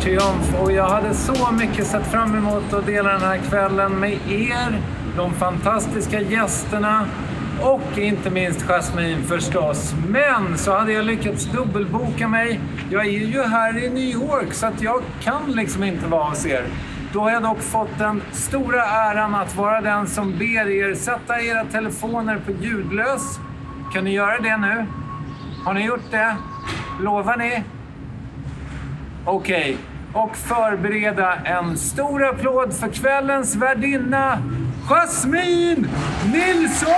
Triumf och jag hade så mycket sett fram emot att dela den här kvällen med er, de fantastiska gästerna och inte minst Jasmine förstås. Men så hade jag lyckats dubbelboka mig. Jag är ju här i New York så att jag kan liksom inte vara hos er. Då har jag dock fått den stora äran att vara den som ber er sätta era telefoner på ljudlös. Kan ni göra det nu? Har ni gjort det? Lovar ni? Okej. Okay. Och förbereda en stor applåd för kvällens värdinna Jasmine Nilsson!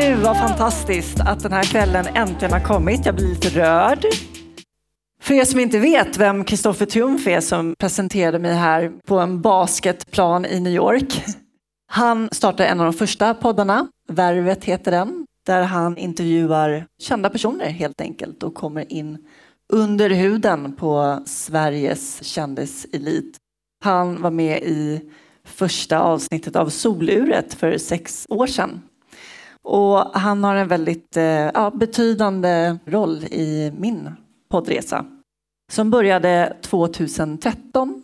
Gud vad fantastiskt att den här kvällen äntligen har kommit. Jag blir lite rörd. För er som inte vet vem Kristoffer Triumf är som presenterade mig här på en basketplan i New York. Han startade en av de första poddarna, Värvet heter den, där han intervjuar kända personer helt enkelt och kommer in under huden på Sveriges kändiselit. Han var med i första avsnittet av Soluret för sex år sedan och han har en väldigt eh, ja, betydande roll i min poddresa som började 2013.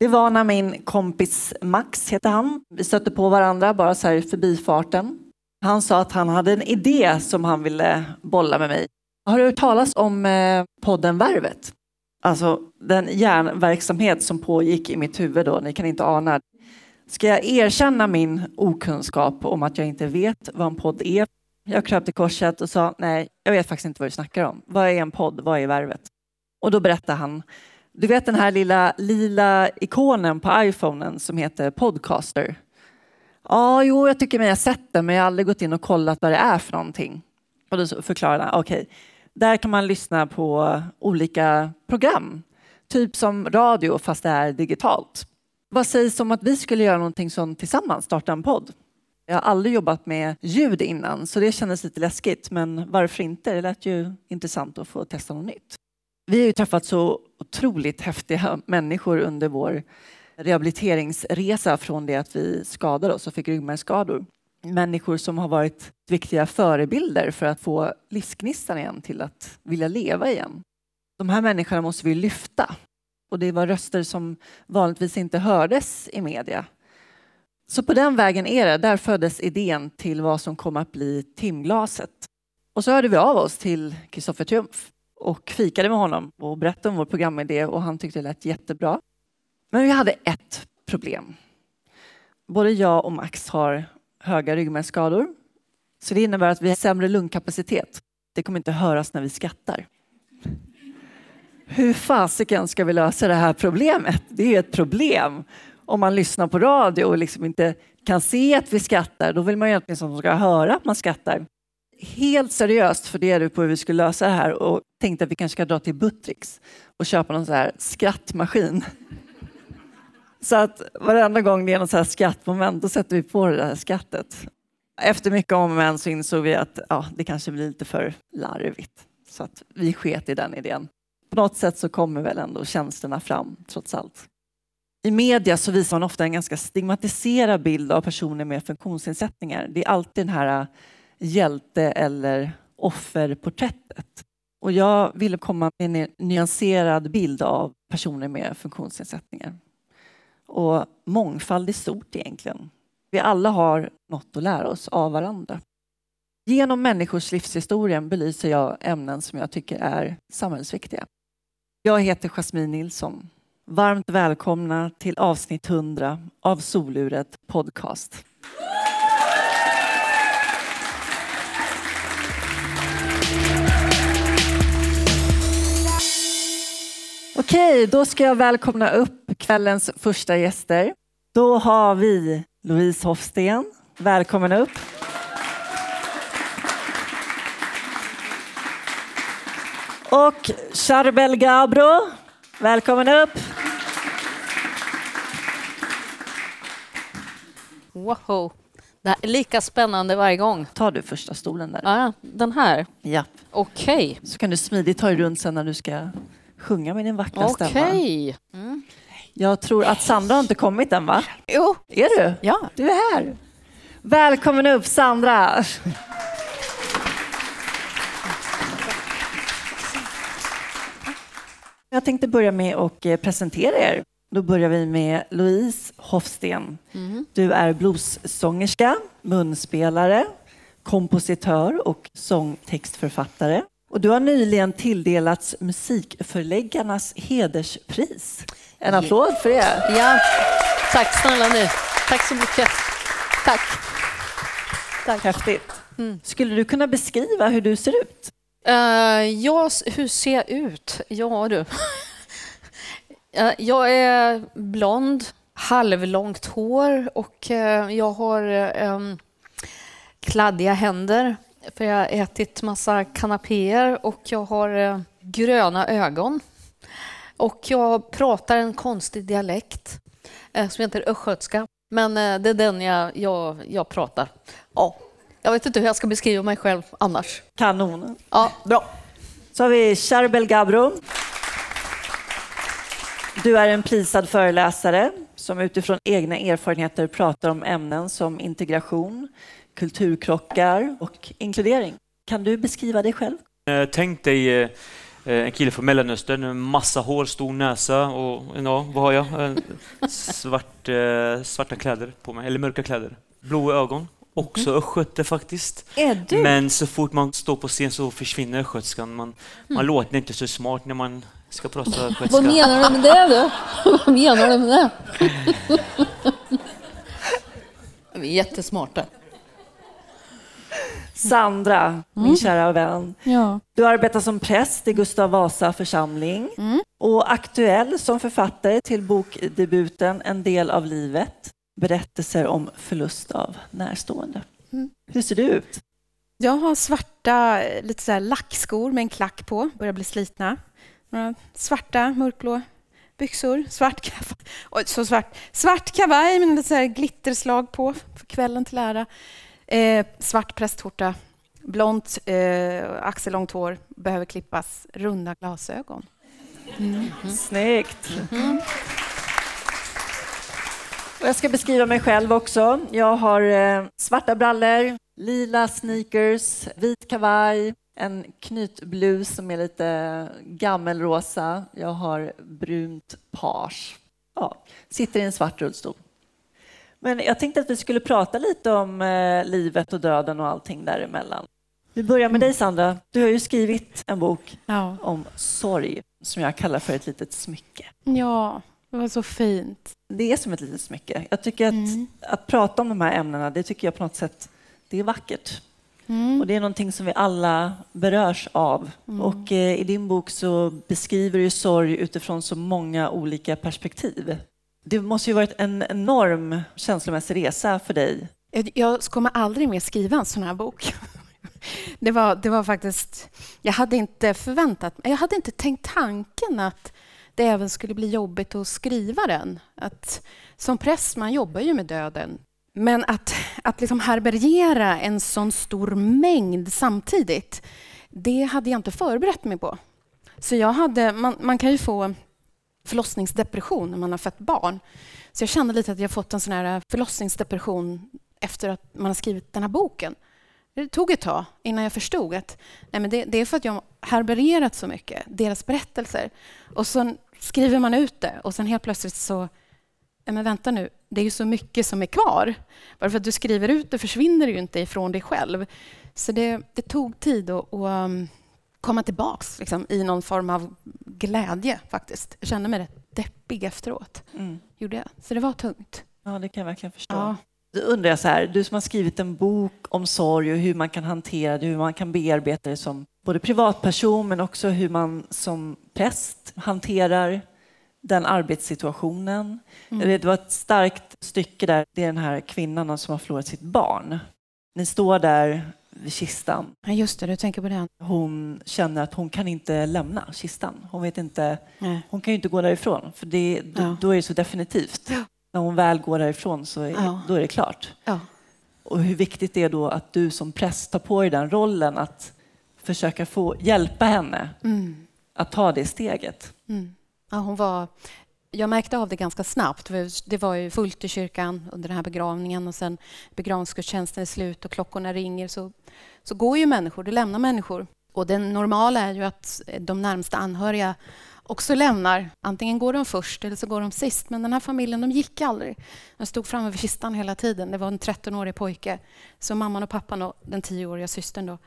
Det var när min kompis Max, heter han, vi stötte på varandra bara så här i förbifarten. Han sa att han hade en idé som han ville bolla med mig. Har du hört talas om eh, podden Värvet? Alltså den hjärnverksamhet som pågick i mitt huvud då, ni kan inte ana. Ska jag erkänna min okunskap om att jag inte vet vad en podd är? Jag kröp till korset och sa nej, jag vet faktiskt inte vad du snackar om. Vad är en podd? Vad är värvet? Och då berättade han, du vet den här lilla lila ikonen på iPhonen som heter Podcaster? Ja, jo, jag tycker mig ha sett den, men jag har aldrig gått in och kollat vad det är för någonting. Och då förklarade han, okej, okay, där kan man lyssna på olika program. Typ som radio fast det är digitalt. Vad sägs om att vi skulle göra någonting sånt tillsammans, starta en podd? Jag har aldrig jobbat med ljud innan så det kändes lite läskigt men varför inte? Det lät ju intressant att få testa något nytt. Vi har ju träffat så otroligt häftiga människor under vår rehabiliteringsresa från det att vi skadade oss och fick ryggmärgsskador. Människor som har varit viktiga förebilder för att få livsgnistan igen till att vilja leva igen. De här människorna måste vi lyfta och det var röster som vanligtvis inte hördes i media. Så på den vägen är det. Där föddes idén till vad som kom att bli timglaset. Och så hörde vi av oss till Kristoffer Triumf och fikade med honom och berättade om vår programidé och han tyckte det lät jättebra. Men vi hade ett problem. Både jag och Max har höga ryggmärgsskador. Så det innebär att vi har sämre lungkapacitet. Det kommer inte höras när vi skrattar hur fasiken ska vi lösa det här problemet? Det är ju ett problem. Om man lyssnar på radio och liksom inte kan se att vi skrattar, då vill man ju egentligen som ska höra att man skrattar. Helt seriöst funderade vi på hur vi skulle lösa det här och tänkte att vi kanske ska dra till Buttricks och köpa någon sån här skrattmaskin. Så att varenda gång det är något så här skrattmoment, då sätter vi på det här skrattet. Efter mycket om och men så insåg vi att ja, det kanske blir lite för larvigt. Så att vi sket i den idén på något sätt så kommer väl ändå känslorna fram trots allt. I media så visar man ofta en ganska stigmatiserad bild av personer med funktionsnedsättningar. Det är alltid den här äh, hjälte eller offerporträttet. Och jag ville komma med en nyanserad bild av personer med funktionsnedsättningar. Och mångfald är stort egentligen. Vi alla har något att lära oss av varandra. Genom människors livshistorien belyser jag ämnen som jag tycker är samhällsviktiga. Jag heter Jasmine Nilsson. Varmt välkomna till avsnitt 100 av Soluret Podcast. Okej, då ska jag välkomna upp kvällens första gäster. Då har vi Louise Hofsten. Välkommen upp. Och Charbel Gabro, välkommen upp. Wow. Det här är lika spännande varje gång. Tar du första stolen där? Ja, den här. Ja. Okej. Så kan du smidigt ta dig runt sen när du ska sjunga med din vackra stämma. Okej. Mm. Jag tror att Sandra har inte kommit än va? Jo. Är du? Ja. Du är här. Välkommen upp Sandra. Jag tänkte börja med att eh, presentera er. Då börjar vi med Louise Hofsten. Mm. Du är bluessångerska, munspelare, kompositör och sångtextförfattare. Och du har nyligen tilldelats Musikförläggarnas hederspris. En applåd för det. Ja. Tack snälla ni. Tack så mycket. Tack. Tack. Häftigt. Mm. Skulle du kunna beskriva hur du ser ut? Eh, uh, jag, hur ser jag ut? Ja du. Uh, jag är blond, halvlångt hår och uh, jag har um, kladdiga händer för jag har ätit massa kanapéer och jag har gröna ögon. Och jag pratar en konstig dialekt som heter östgötska. Men det är den jag, jag, jag pratar. Ja, jag vet inte hur jag ska beskriva mig själv annars. Kanon. Ja, bra. Så har vi Charbel Gabro. Du är en prisad föreläsare som utifrån egna erfarenheter pratar om ämnen som integration, kulturkrockar och inkludering. Kan du beskriva dig själv? Eh, tänk dig eh, en kille från Mellanöstern, massa hår, stor näsa och ja, vad har jag? Eh, svart, svarta kläder på mig, eller mörka kläder. Blå ögon. Också mm. östgöte faktiskt. Är du? Men så fort man står på scen så försvinner östgötskan. Man, mm. man låter inte så smart när man ska prata östgötska. Vad menar du med det då? Vad menar du med det? Vi är jättesmarta. Sandra, mm. min kära vän. Ja. Du arbetar som präst i Gustav Vasa församling mm. och aktuell som författare till bokdebuten En del av livet berättelser om förlust av närstående. Mm. Hur ser du ut? Jag har svarta lite så lackskor med en klack på, börjar bli slitna. Svarta mörkblå byxor, svart kavaj, Oj, så svart. svart kavaj med lite så glitterslag på för kvällen till ära. Eh, svart prästskjorta, blont, eh, axellångt hår, behöver klippas, runda glasögon. Mm. Snyggt! Mm. Och jag ska beskriva mig själv också. Jag har eh, svarta brallor, lila sneakers, vit kavaj, en knytblus som är lite gammelrosa. Jag har brunt page. Ja, sitter i en svart rullstol. Men jag tänkte att vi skulle prata lite om eh, livet och döden och allting däremellan. Vi börjar med dig Sandra. Du har ju skrivit en bok ja. om sorg som jag kallar för ett litet smycke. Ja, det var så fint. Det är som ett litet smycke. Jag tycker att, mm. att prata om de här ämnena, det tycker jag på något sätt, det är vackert. Mm. Och det är någonting som vi alla berörs av. Mm. Och eh, i din bok så beskriver du sorg utifrån så många olika perspektiv. Det måste ju varit en enorm känslomässig resa för dig. Jag kommer aldrig mer skriva en sån här bok. Det var, det var faktiskt... Jag hade inte förväntat Jag hade inte tänkt tanken att det även skulle bli jobbigt att skriva den. Att, som präst, man jobbar ju med döden. Men att, att liksom härbärgera en sån stor mängd samtidigt, det hade jag inte förberett mig på. Så jag hade, man, man kan ju få förlossningsdepression när man har fött barn. Så jag kände lite att jag fått en sån här förlossningsdepression efter att man har skrivit den här boken. Det tog ett tag innan jag förstod att nej men det, det är för att jag härbärgerat så mycket, deras berättelser. Och så skriver man ut det och sen helt plötsligt så... Men vänta nu, det är ju så mycket som är kvar. Bara för att du skriver ut det försvinner det ju inte ifrån dig själv. Så det, det tog tid att, att um, komma tillbaks liksom, i någon form av glädje faktiskt. Jag kände mig rätt deppig efteråt. Mm. Gjorde jag. Så det var tungt. Ja, det kan jag verkligen förstå. Ja. Då undrar jag så här, du som har skrivit en bok om sorg och hur man kan hantera det, hur man kan bearbeta det som både privatperson men också hur man som präst hanterar den arbetssituationen. Mm. Det var ett starkt stycke där, det är den här kvinnan som har förlorat sitt barn. Ni står där vid kistan. Ja, just det, du tänker på den. Hon känner att hon kan inte lämna kistan. Hon vet inte, Nej. hon kan ju inte gå därifrån för det, ja. då, är det så definitivt. Ja när hon väl går därifrån så är, ja. då är det klart. Ja. Och hur viktigt det är då att du som präst tar på dig den rollen att försöka få hjälpa henne Mm. att ta det steget. Mm. Ja, hon var, jag märkte av det ganska snabbt. Det var ju fullt i kyrkan under den här begravningen och sen begravningsgudstjänsten är slut och klockorna ringer så, så går ju människor, det lämnar människor. Och det normala är ju att de närmsta anhöriga och så lämnar. Antingen går de först eller så går de sist. Men den här familjen de gick aldrig. De stod framme vid kistan hela tiden. Det var en 13-årig pojke. Så mamman och pappan och den 10-åriga systern. Då.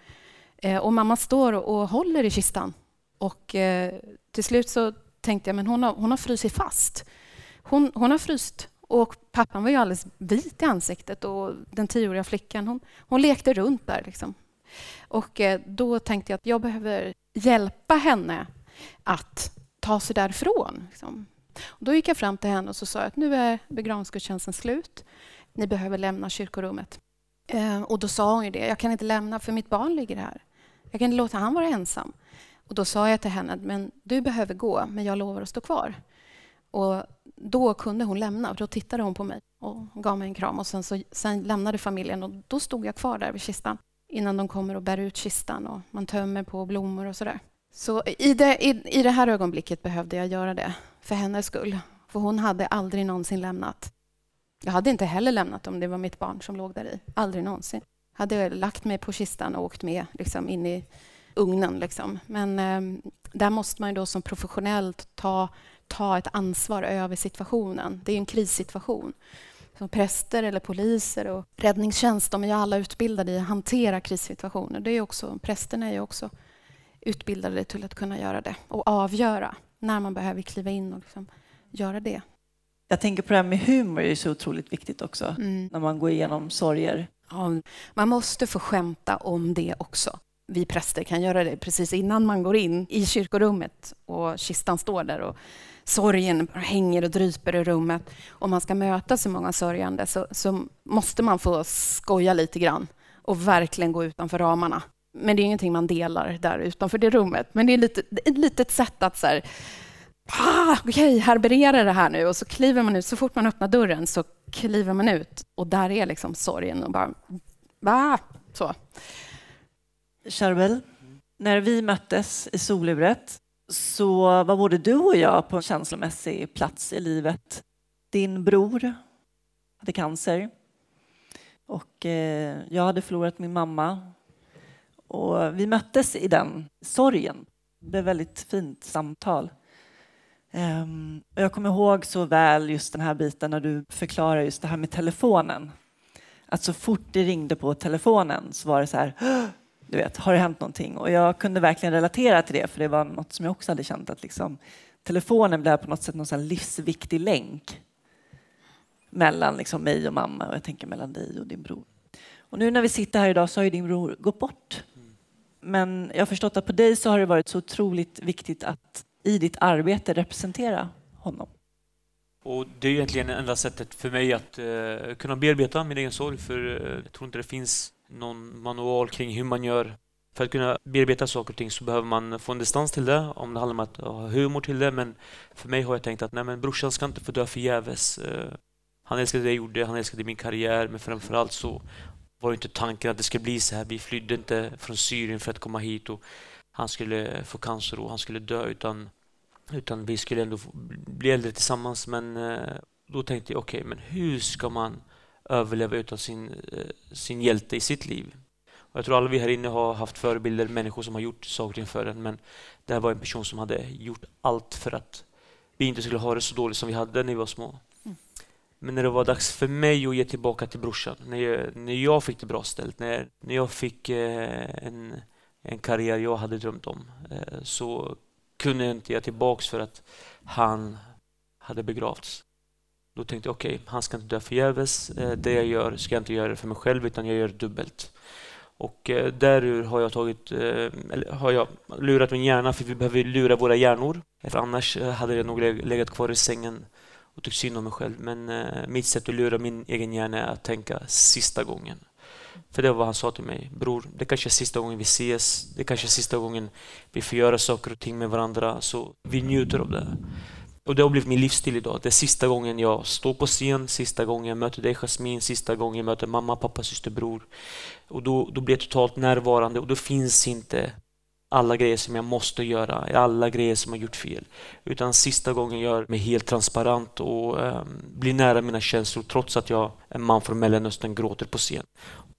Eh, och mamman står och håller i kistan. Och eh, till slut så tänkte jag men hon har, hon har frusit fast. Hon, hon har fryst. Och pappan var ju alldeles vit i ansiktet och den tioåriga flickan hon, hon lekte runt där. Liksom. Och eh, då tänkte jag att jag behöver hjälpa henne att ta sig därifrån. Liksom. Och då gick jag fram till henne och så sa att nu är begravningsgudstjänsten slut. Ni behöver lämna kyrkorummet. Eh, och då sa hon ju det, jag kan inte lämna för mitt barn ligger här. Jag kan inte låta han vara ensam. Och då sa jag till henne, men du behöver gå, men jag lovar att stå kvar. Och då kunde hon lämna. och Då tittade hon på mig och gav mig en kram. Och sen, så, sen lämnade familjen och då stod jag kvar där vid kistan innan de kommer och bär ut kistan och man tömmer på blommor och sådär. Så i det, i, i det här ögonblicket behövde jag göra det för hennes skull. För hon hade aldrig någonsin lämnat. Jag hade inte heller lämnat om det var mitt barn som låg där i. Aldrig någonsin. Hade jag lagt mig på kistan och åkt med liksom, in i ugnen. Liksom. Men eh, där måste man ju då som professionellt ta, ta ett ansvar över situationen. Det är en krissituation. Som präster eller poliser och räddningstjänst, de är ju alla utbildade i att hantera krissituationer. Det är också, prästerna är ju också utbildade till att kunna göra det och avgöra när man behöver kliva in och liksom göra det. Jag tänker på det här med humor, det är så otroligt viktigt också Mm. när man går igenom sorger. Ja, man måste få skämta om det också. Vi präster kan göra det precis innan man går in i kyrkorummet och kistan står där och sorgen hänger och dryper i rummet. Om man ska möta så många sörjande så, så måste man få skoja lite grann och verkligen gå utanför ramarna. Men det är ingenting man delar där utanför det rummet. Men det är lite, ett litet sätt att så här, ah, okej, okay, härbärgera det här nu. Och så kliver man ut, så fort man öppnar dörren så kliver man ut och där är liksom sorgen och bara, ah, så. Charbel, när vi möttes i soluret så var både du och jag på en känslomässig plats i livet. Din bror hade cancer och eh, jag hade förlorat min mamma. Och vi möttes i den sorgen. Det blev ett väldigt fint samtal. Um, och jag kommer ihåg så väl just den här biten när du förklarar just det här med telefonen. Att så fort det ringde på telefonen så var det så här du vet, har det hänt någonting? Och jag kunde verkligen relatera till det, för det var något som jag också hade känt att liksom, telefonen blev på något sätt någon sån livsviktig länk mellan liksom, mig och mamma och jag tänker mellan dig och din bror. Och nu när vi sitter här idag så har ju din bror gått bort. Men jag har förstått att på dig så har det varit så otroligt viktigt att i ditt arbete representera honom. Och det är egentligen det enda sättet för mig att uh, kunna bearbeta min egen sorg, för uh, jag tror inte det finns någon manual kring hur man gör. För att kunna bearbeta saker och ting så behöver man få en distans till det, om det handlar om att ha humor till det. Men för mig har jag tänkt att nej, men brorsan ska inte få dö förgäves. Uh, han älskade det jag gjorde, han älskade min karriär, men framförallt så var inte tanken att det skulle bli så här. Vi flydde inte från Syrien för att komma hit och han skulle få cancer och han skulle dö, utan, utan vi skulle ändå bli äldre tillsammans. Men eh, då tänkte jag, okej, okay, men hur ska man överleva utan sin, eh, sin hjälte i sitt liv. Och jag tror alla vi här inne har haft förebilder, människor som har gjort saker för en, men det här var en person som hade gjort allt för att vi inte skulle ha det så dåligt som vi hade när vi var små. Men när det var dags för mig att ge tillbaka till brorsan, när jag, när jag fick det bra ställt, när, när jag fick eh, en, en karriär jag hade drömt om, eh, så kunde jag inte ge tillbaka för att han hade begravts. Då tänkte jag okej, okay, han ska inte dö förgäves. Eh, det jag gör ska jag inte göra för mig själv utan jag gör dubbelt. Och eh, därur har jag tagit, eh, eller har jag lurat min hjärna för vi behöver lura våra hjärnor. För annars eh, hade jag nog legat kvar i sängen och tyckt synd om mig själv. Men eh, mitt sätt att lura min egen hjärna är att tänka sista gången. För det var vad han sa till mig. Bror, det kanske är sista gången vi ses. Det kanske är sista gången vi får göra saker och ting med varandra. Så vi njuter av det. Och det har blivit min livsstil idag. Det är sista gången jag står på scen, sista gången jag möter dig Jasmin, sista gången jag möter mamma, pappa, syster, bror. Och då, då blir jag totalt närvarande och då finns inte alla grejer som jag måste göra, alla grejer som jag gjort fel. Utan sista gången jag gör mig helt transparent och um, blir nära mina känslor trots att jag, en man från Mellanöstern, gråter på scen.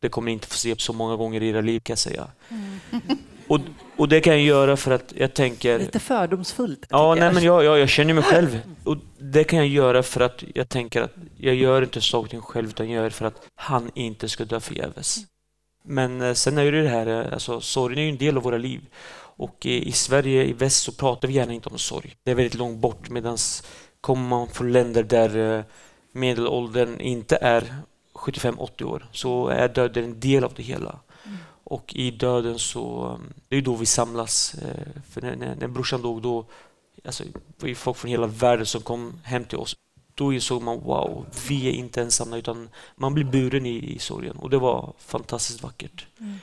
Det kommer ni inte få se så många gånger i era liv kan jag säga. Mm. Och, och det kan jag göra för att jag tänker... Lite fördomsfullt. Ja, nej, men jag, jag, jag känner mig själv. Och det kan jag göra för att jag tänker att jag gör inte saker själv utan jag gör det för att han inte ska dö förgäves. Men eh, sen är det det här, eh, alltså sorgen är ju en del av våra liv. Och i Sverige, i väst, så pratar vi gärna inte om sorg. Det är väldigt långt bort medan kommer man från länder där eh, medelåldern inte är 75-80 år så är döden en del av det hela. Mm. Och i döden så, det är då vi samlas. För när, när, när brorsan dog då, alltså, var det folk från hela världen som kom hem till oss då insåg man wow, vi är inte ensamma utan man blir buren i, i sorgen och det var fantastiskt vackert. Mm.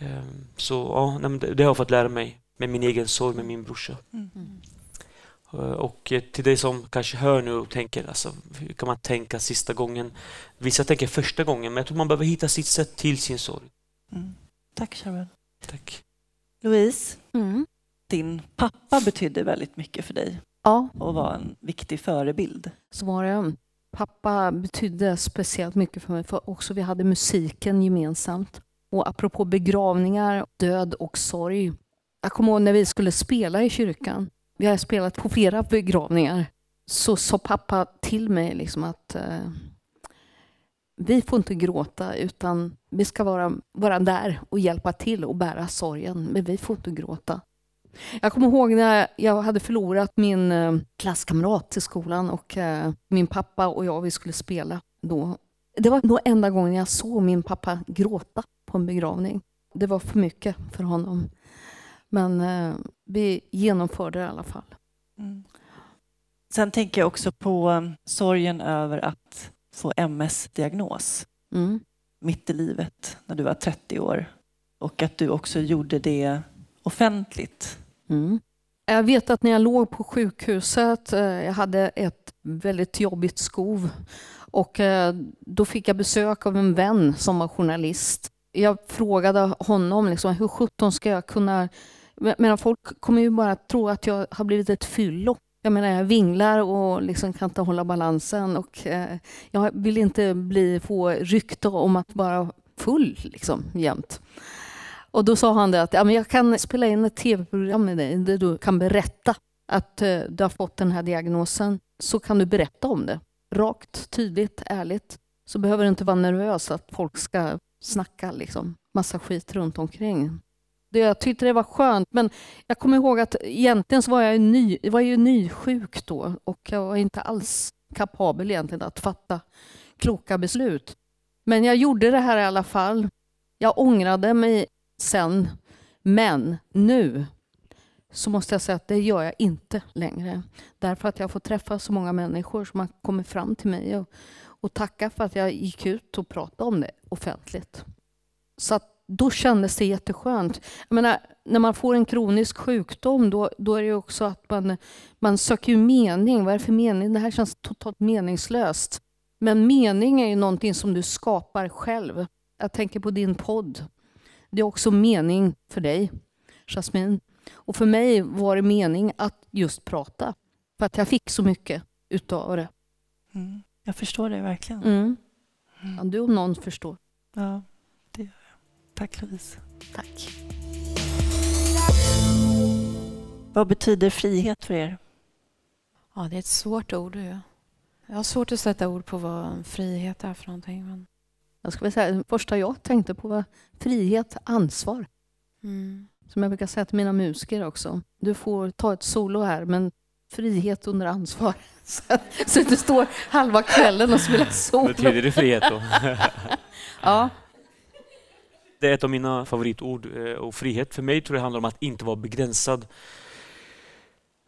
Um, så ja, det, det, har jag fått lära mig med min egen sorg med min brorsa. Mm. Uh, och eh, till dig som kanske hör nu och tänker, alltså, hur kan man tänka sista gången? Vissa tänker första gången, men jag tror man behöver hitta sitt sätt till sin sorg. Mm. Tack Sharon. Tack. Louise, mm. din pappa betydde väldigt mycket för dig ja. och var en viktig förebild. Så var det. Pappa betydde speciellt mycket för mig, för också vi hade musiken gemensamt. Och apropå begravningar, död och sorg. Jag kommer ihåg när vi skulle spela i kyrkan. Vi har spelat på flera begravningar. Så sa pappa till mig liksom att eh, vi får inte gråta utan vi ska vara, vara där och hjälpa till och bära sorgen. Men vi får inte gråta. Jag kommer ihåg när jag hade förlorat min eh, klasskamrat till skolan och eh, min pappa och jag, vi skulle spela då. Det var nog enda gången jag såg min pappa gråta på en begravning. Det var för mycket för honom. Men eh, vi genomförde det i alla fall. Mm. Sen tänker jag också på sorgen över att få MS-diagnos mm. mitt i livet när du var 30 år och att du också gjorde det offentligt. Mm. Jag vet att när jag låg på sjukhuset, eh, jag hade ett väldigt jobbigt skov och eh, då fick jag besök av en vän som var journalist. Jag frågade honom liksom, hur sjutton ska jag kunna... Men folk kommer ju bara tro att jag har blivit ett fyllo. Jag menar, jag vinglar och liksom kan inte hålla balansen och eh, jag vill inte bli, få rykte om att vara full liksom, jämt. Och då sa han det att ja, men jag kan spela in ett tv-program med dig där du kan berätta att eh, du har fått den här diagnosen. Så kan du berätta om det. Rakt, tydligt, ärligt. Så behöver du inte vara nervös att folk ska snacka liksom, massa skit runt omkring. Det, jag tyckte det var skönt, men jag kommer ihåg att egentligen så var jag, ny, var ju nysjuk då och jag var inte alls kapabel egentligen att fatta kloka beslut. Men jag gjorde det här i alla fall. Jag ångrade mig sen. Men nu så måste jag säga att det gör jag inte längre. Därför att jag får träffa så många människor som har kommit fram till mig och, och tacka för att jag gick ut och pratade om det offentligt. Så att då kändes det jätteskönt. Jag menar, när man får en kronisk sjukdom då, då är det också att man, man söker mening. Vad är det för mening? Det här känns totalt meningslöst. Men mening är ju någonting som du skapar själv. Jag tänker på din podd. Det är också mening för dig, Jasmine. Och för mig var det mening att just prata. För att jag fick så mycket utav det. Mm. Jag förstår det verkligen. Mm. Ja, du om någon förstår. Ja, det gör jag. Tack Louise. Tack. Vad betyder frihet för er? Ja, det är ett svårt ord. Jag har svårt att sätta ord på vad frihet är för någonting. Men... Jag skulle säga, det första jag tänkte på var frihet, ansvar. Mm. Som jag brukar säga till mina musiker också. Du får ta ett solo här, men frihet under ansvar. Så, så att du står halva kvällen och spelar solo. Betyder det frihet då? ja. Det är ett av mina favoritord. Eh, och frihet för mig tror jag handlar om att inte vara begränsad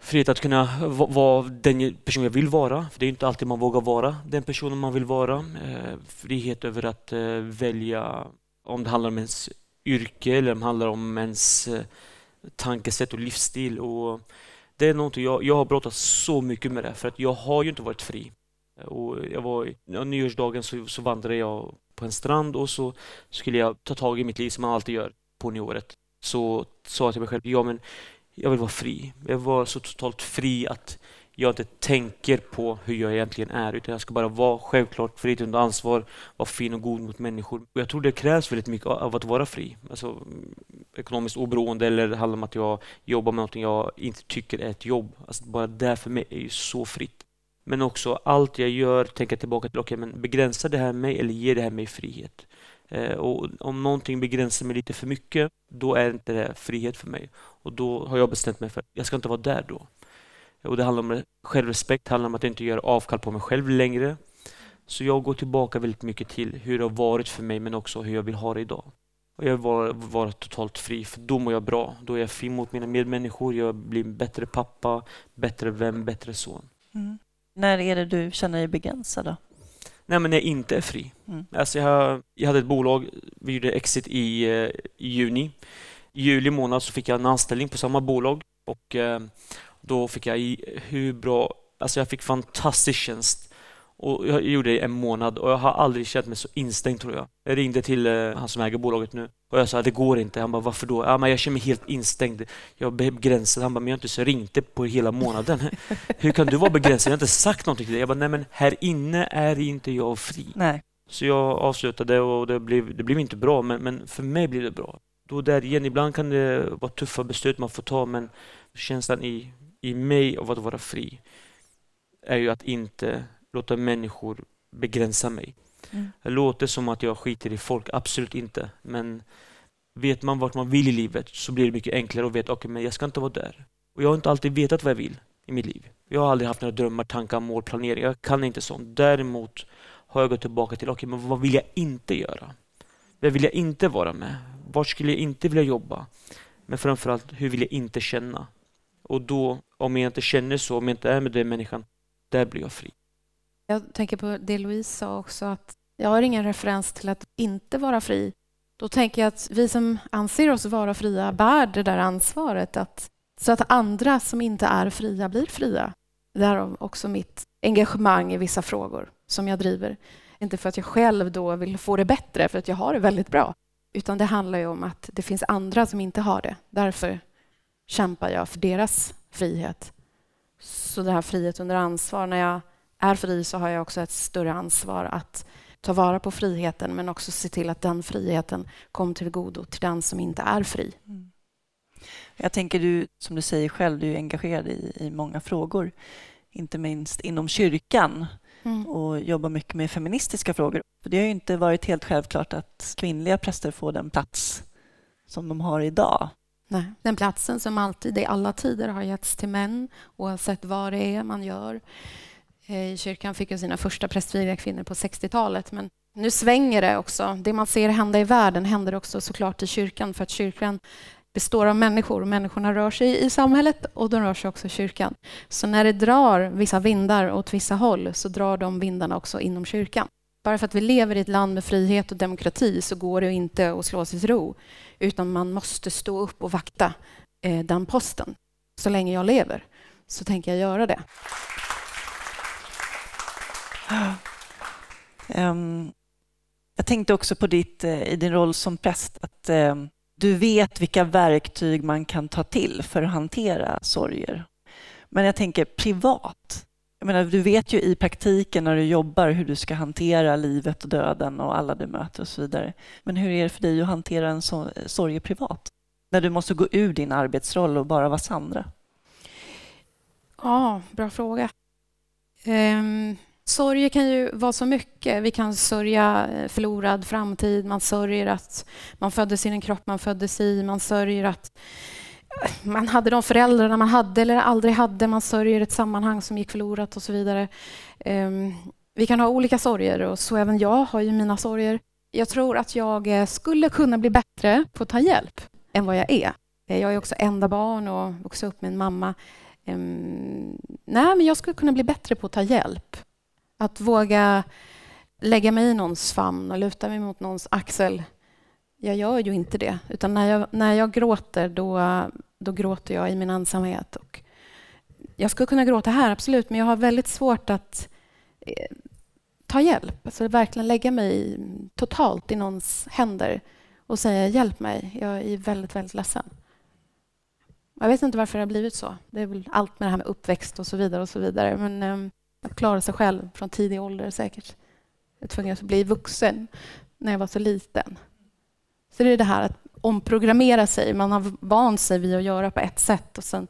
frihet att kunna vara den person jag vill vara. För Det är inte alltid man vågar vara den personen man vill vara. Eh, frihet över att eh, välja om det handlar om ens yrke eller om det handlar om ens eh, tankesätt och livsstil. Och Det är någonting jag, jag har brottats så mycket med det, för att jag har ju inte varit fri. Och jag var, ja, nyårsdagen så, så vandrade jag på en strand och så skulle jag ta tag i mitt liv som man alltid gör på nyåret. Så sa jag till mig själv, ja men jag vill vara fri. Jag vill vara så totalt fri att jag inte tänker på hur jag egentligen är utan jag ska bara vara självklart fri under ansvar, vara fin och god mot människor. Och jag tror det krävs väldigt mycket av att vara fri. Alltså, ekonomiskt oberoende eller det handlar om att jag jobbar med något jag inte tycker är ett jobb. Alltså, bara det för mig är ju så fritt. Men också allt jag gör, tänka tillbaka till, okay, men begränsar det här mig eller ger det här mig frihet? Eh, och om någonting begränsar mig lite för mycket, då är inte det frihet för mig. Och då har jag bestämt mig för att jag ska inte vara där då. Och det handlar om självrespekt, det handlar om att inte göra avkall på mig själv längre. Så jag går tillbaka väldigt mycket till hur det har varit för mig men också hur jag vill ha det idag. Och jag vill vara, vara totalt fri, för då mår jag bra. Då är jag fri mot mina medmänniskor, jag blir en bättre pappa, bättre vän, bättre son. Mm. När är det du känner dig begränsad då? Nej, men jag inte är fri. Mm. Alltså jag, jag hade ett bolag, vi gjorde exit i, eh, i juni. I juli månad så fick jag en anställning på samma bolag och eh, då fick jag hur bra, alltså jag fick fantastisk tjänst. Och jag gjorde det i en månad och jag har aldrig känt mig så instängd tror jag. Jag ringde till uh, han som äger bolaget nu och jag sa att det går inte. Han bara varför då? Ja, men jag känner mig helt instängd. Jag är begränsad. Han bara men jag har inte så ringt på hela månaden. Hur kan du vara begränsad? Jag har inte sagt någonting till dig. Jag bara nej men här inne är inte jag fri. Nej. Så jag avslutade och det blev, det blev inte bra men, men för mig blev det bra. Då där igen, ibland kan det vara tuffa beslut man får ta men känslan i i mig av att vara fri är ju att inte låta människor begränsa mig. Mm. Det låter som att jag skiter i folk, absolut inte. Men vet man vart man vill i livet så blir det mycket enklare att veta, okej, okay, men jag ska inte vara där. Och jag har inte alltid vetat vad jag vill i mitt liv. Jag har aldrig haft några drömmar, tankar, mål, planering. Jag kan inte sånt. Däremot har jag gått tillbaka till, okej, okay, men vad vill jag inte göra? Vem vill jag inte vara med? Var skulle jag inte vilja jobba? Men framförallt, hur vill jag inte känna? Och då, om jag inte känner så, om jag inte är med den människan, där blir jag fri. Jag tänker på det Louise sa också, att jag har ingen referens till att inte vara fri. Då tänker jag att vi som anser oss vara fria bär det där ansvaret att, så att andra som inte är fria blir fria. Därav också mitt engagemang i vissa frågor som jag driver. Inte för att jag själv då vill få det bättre, för att jag har det väldigt bra. Utan det handlar ju om att det finns andra som inte har det. Därför kämpar jag för deras frihet. Så det här frihet under ansvar, när jag är fri så har jag också ett större ansvar att ta vara på friheten men också se till att den friheten kommer till godo till den som inte är fri. Mm. Jag tänker du, som du säger själv, du är engagerad i, i många frågor, inte minst inom kyrkan mm. och jobbar mycket med feministiska frågor. För det har ju inte varit helt självklart att kvinnliga präster får den plats som de har idag. Nej. Den platsen som alltid i alla tider har getts till män oavsett vad det är man gör. Eh, kyrkan fick ju sina första prästvigda kvinnor på 60-talet men nu svänger det också. Det man ser hända i världen händer också såklart i kyrkan för att kyrkan består av människor och människorna rör sig i samhället och de rör sig också i kyrkan. Så när det drar vissa vindar åt vissa håll så drar de vindarna också inom kyrkan. Bara för att vi lever i ett land med frihet och demokrati så går det inte att slå sig till ro utan man måste stå upp och vakta eh, den posten. Så länge jag lever så tänker jag göra det. Um, jag tänkte också på ditt, eh, i din roll som präst att um, du vet vilka verktyg man kan ta till för att hantera sorger. Men jag tänker privat. Jag menar, du vet ju i praktiken när du jobbar hur du ska hantera livet och döden och alla du möter och så vidare. Men hur är det för dig att hantera en so sorg privat? När du måste gå ur din arbetsroll och bara vara Sandra? Ja, bra fråga. Um, sorger kan ju vara så mycket. Vi kan sörja eh, förlorad framtid, man sörjer att man föddes i den kropp man föddes i, man sörjer att eh, man hade de föräldrarna man hade eller aldrig hade. Man sörjer ett sammanhang som gick förlorat och så vidare. Ehm, vi kan ha olika sorger och så även jag har ju mina sorger. Jag tror att jag eh, skulle kunna bli bättre på att ta hjälp än vad jag är. Jag är också enda barn och vuxit upp med en mamma. Ehm, nej, men jag skulle kunna bli bättre på att ta hjälp. Att våga lägga mig i någons famn och luta mig mot någons axel. Jag gör ju inte det, utan när jag, när jag gråter då då gråter jag i min ensamhet och jag skulle kunna gråta här, absolut, men jag har väldigt svårt att eh, ta hjälp. Alltså verkligen lägga mig totalt i någons händer och säga hjälp mig, jag är väldigt, väldigt ledsen. Jag vet inte varför det har blivit så. Det är väl allt med det här med uppväxt och så vidare. och så vidare. Men ehm, att klara sig själv från tidig ålder säkert. Jag är tvungen att bli vuxen när jag var så liten. Så det är det här att omprogrammera sig. Man har vant sig vid att göra på ett sätt och sen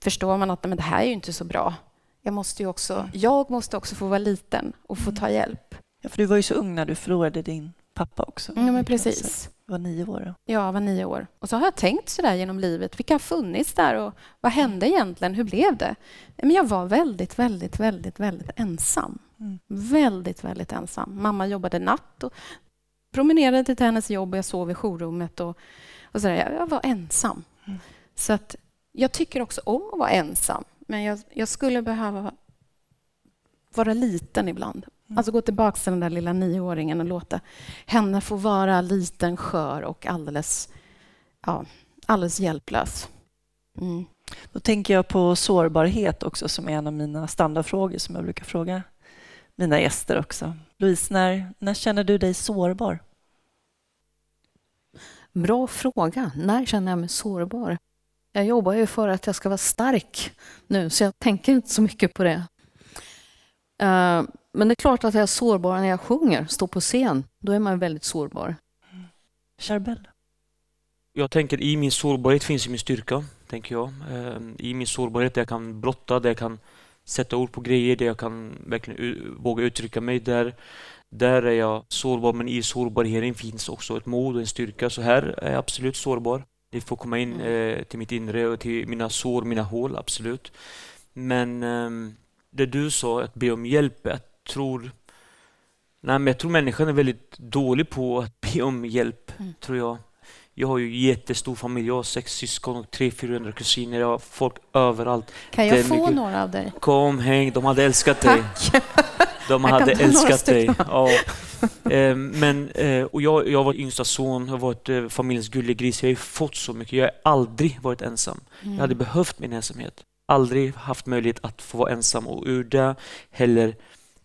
förstår man att men det här är ju inte så bra. Jag måste, ju också, jag måste också få vara liten och få ta hjälp. Ja, för du var ju så ung när du förlorade din pappa också. Ja, men precis. Var nio år. Då. Ja, var nio år. Och så har jag tänkt så där genom livet. Vilka har funnits där och vad hände egentligen? Hur blev det? Men jag var väldigt, väldigt, väldigt, väldigt ensam. Mm. Väldigt, väldigt ensam. Mamma jobbade natt och promenerade till hennes jobb och jag sov i jourrummet. Och, och så där. Jag var ensam. Mm. Så att jag tycker också om att vara ensam. Men jag, jag skulle behöva vara liten ibland. Mm. Alltså gå tillbaka till den där lilla nioåringen och låta henne få vara liten, skör och alldeles, ja, alldeles hjälplös. Mm. Då tänker jag på sårbarhet också som är en av mina standardfrågor som jag brukar fråga mina gäster också. Louise, när, när känner du dig sårbar? Bra fråga. När känner jag mig sårbar? Jag jobbar ju för att jag ska vara stark nu, så jag tänker inte så mycket på det. Men det är klart att jag är sårbar när jag sjunger, står på scen. Då är man väldigt sårbar. Charbel? Jag tänker i min sårbarhet finns min styrka, tänker jag. Uh, I min sårbarhet där jag kan blotta, där jag kan sätta ord på grejer, där jag kan verkligen våga uttrycka mig. Där, där är jag sårbar, men i sårbarheten finns också ett mod och en styrka. Så här är jag absolut sårbar. Det får komma in mm. eh, till mitt inre och till mina sår, mina hål, absolut. Men eh, det du sa, att be om hjälp, jag tror... Nej, men jag tror människan är väldigt dålig på att be om hjälp, mm. tror jag. Jag har ju jättestor familj, jag har sex syskon och 300-400 kusiner, jag har folk överallt. Kan jag få mycket... några av dig? Kom, häng, de hade älskat Tack. dig. De hade älskat dig. Ja. Eh, men, eh, och jag, jag var yngsta son, jag har varit eh, familjens gullegris. Jag har fått så mycket. Jag har aldrig varit ensam. Mm. Jag hade behövt min ensamhet. Aldrig haft möjlighet att få vara ensam och ur det heller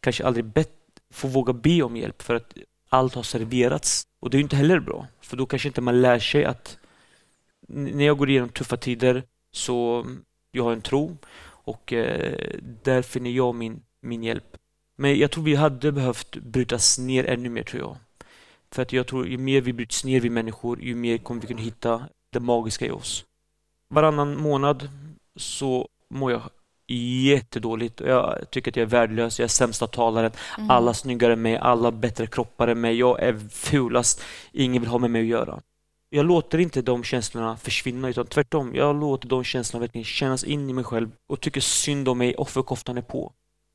kanske aldrig bett, får våga be om hjälp för att allt har serverats. Och det är inte heller bra, för då kanske inte man lär sig att när jag går igenom tuffa tider så jag har en tro och eh, där finner jag min, min hjälp. Men jag tror vi hade behövt brytas ner ännu mer tror jag. För att jag tror ju mer vi bryts ner vi människor, ju mer kommer vi kunna hitta det magiska i oss. Varannan månad så mår jag jättedåligt. Jag tycker att jag är värdelös, jag är sämsta talaren. Mm. Alla snyggare än mig, alla bättre kroppar än mig. Jag är fulast, ingen vill ha med mig att göra. Jag låter inte de känslorna försvinna, utan tvärtom. Jag låter de känslorna verkligen kännas in i mig själv och tycker synd om mig, offerkoftan är på.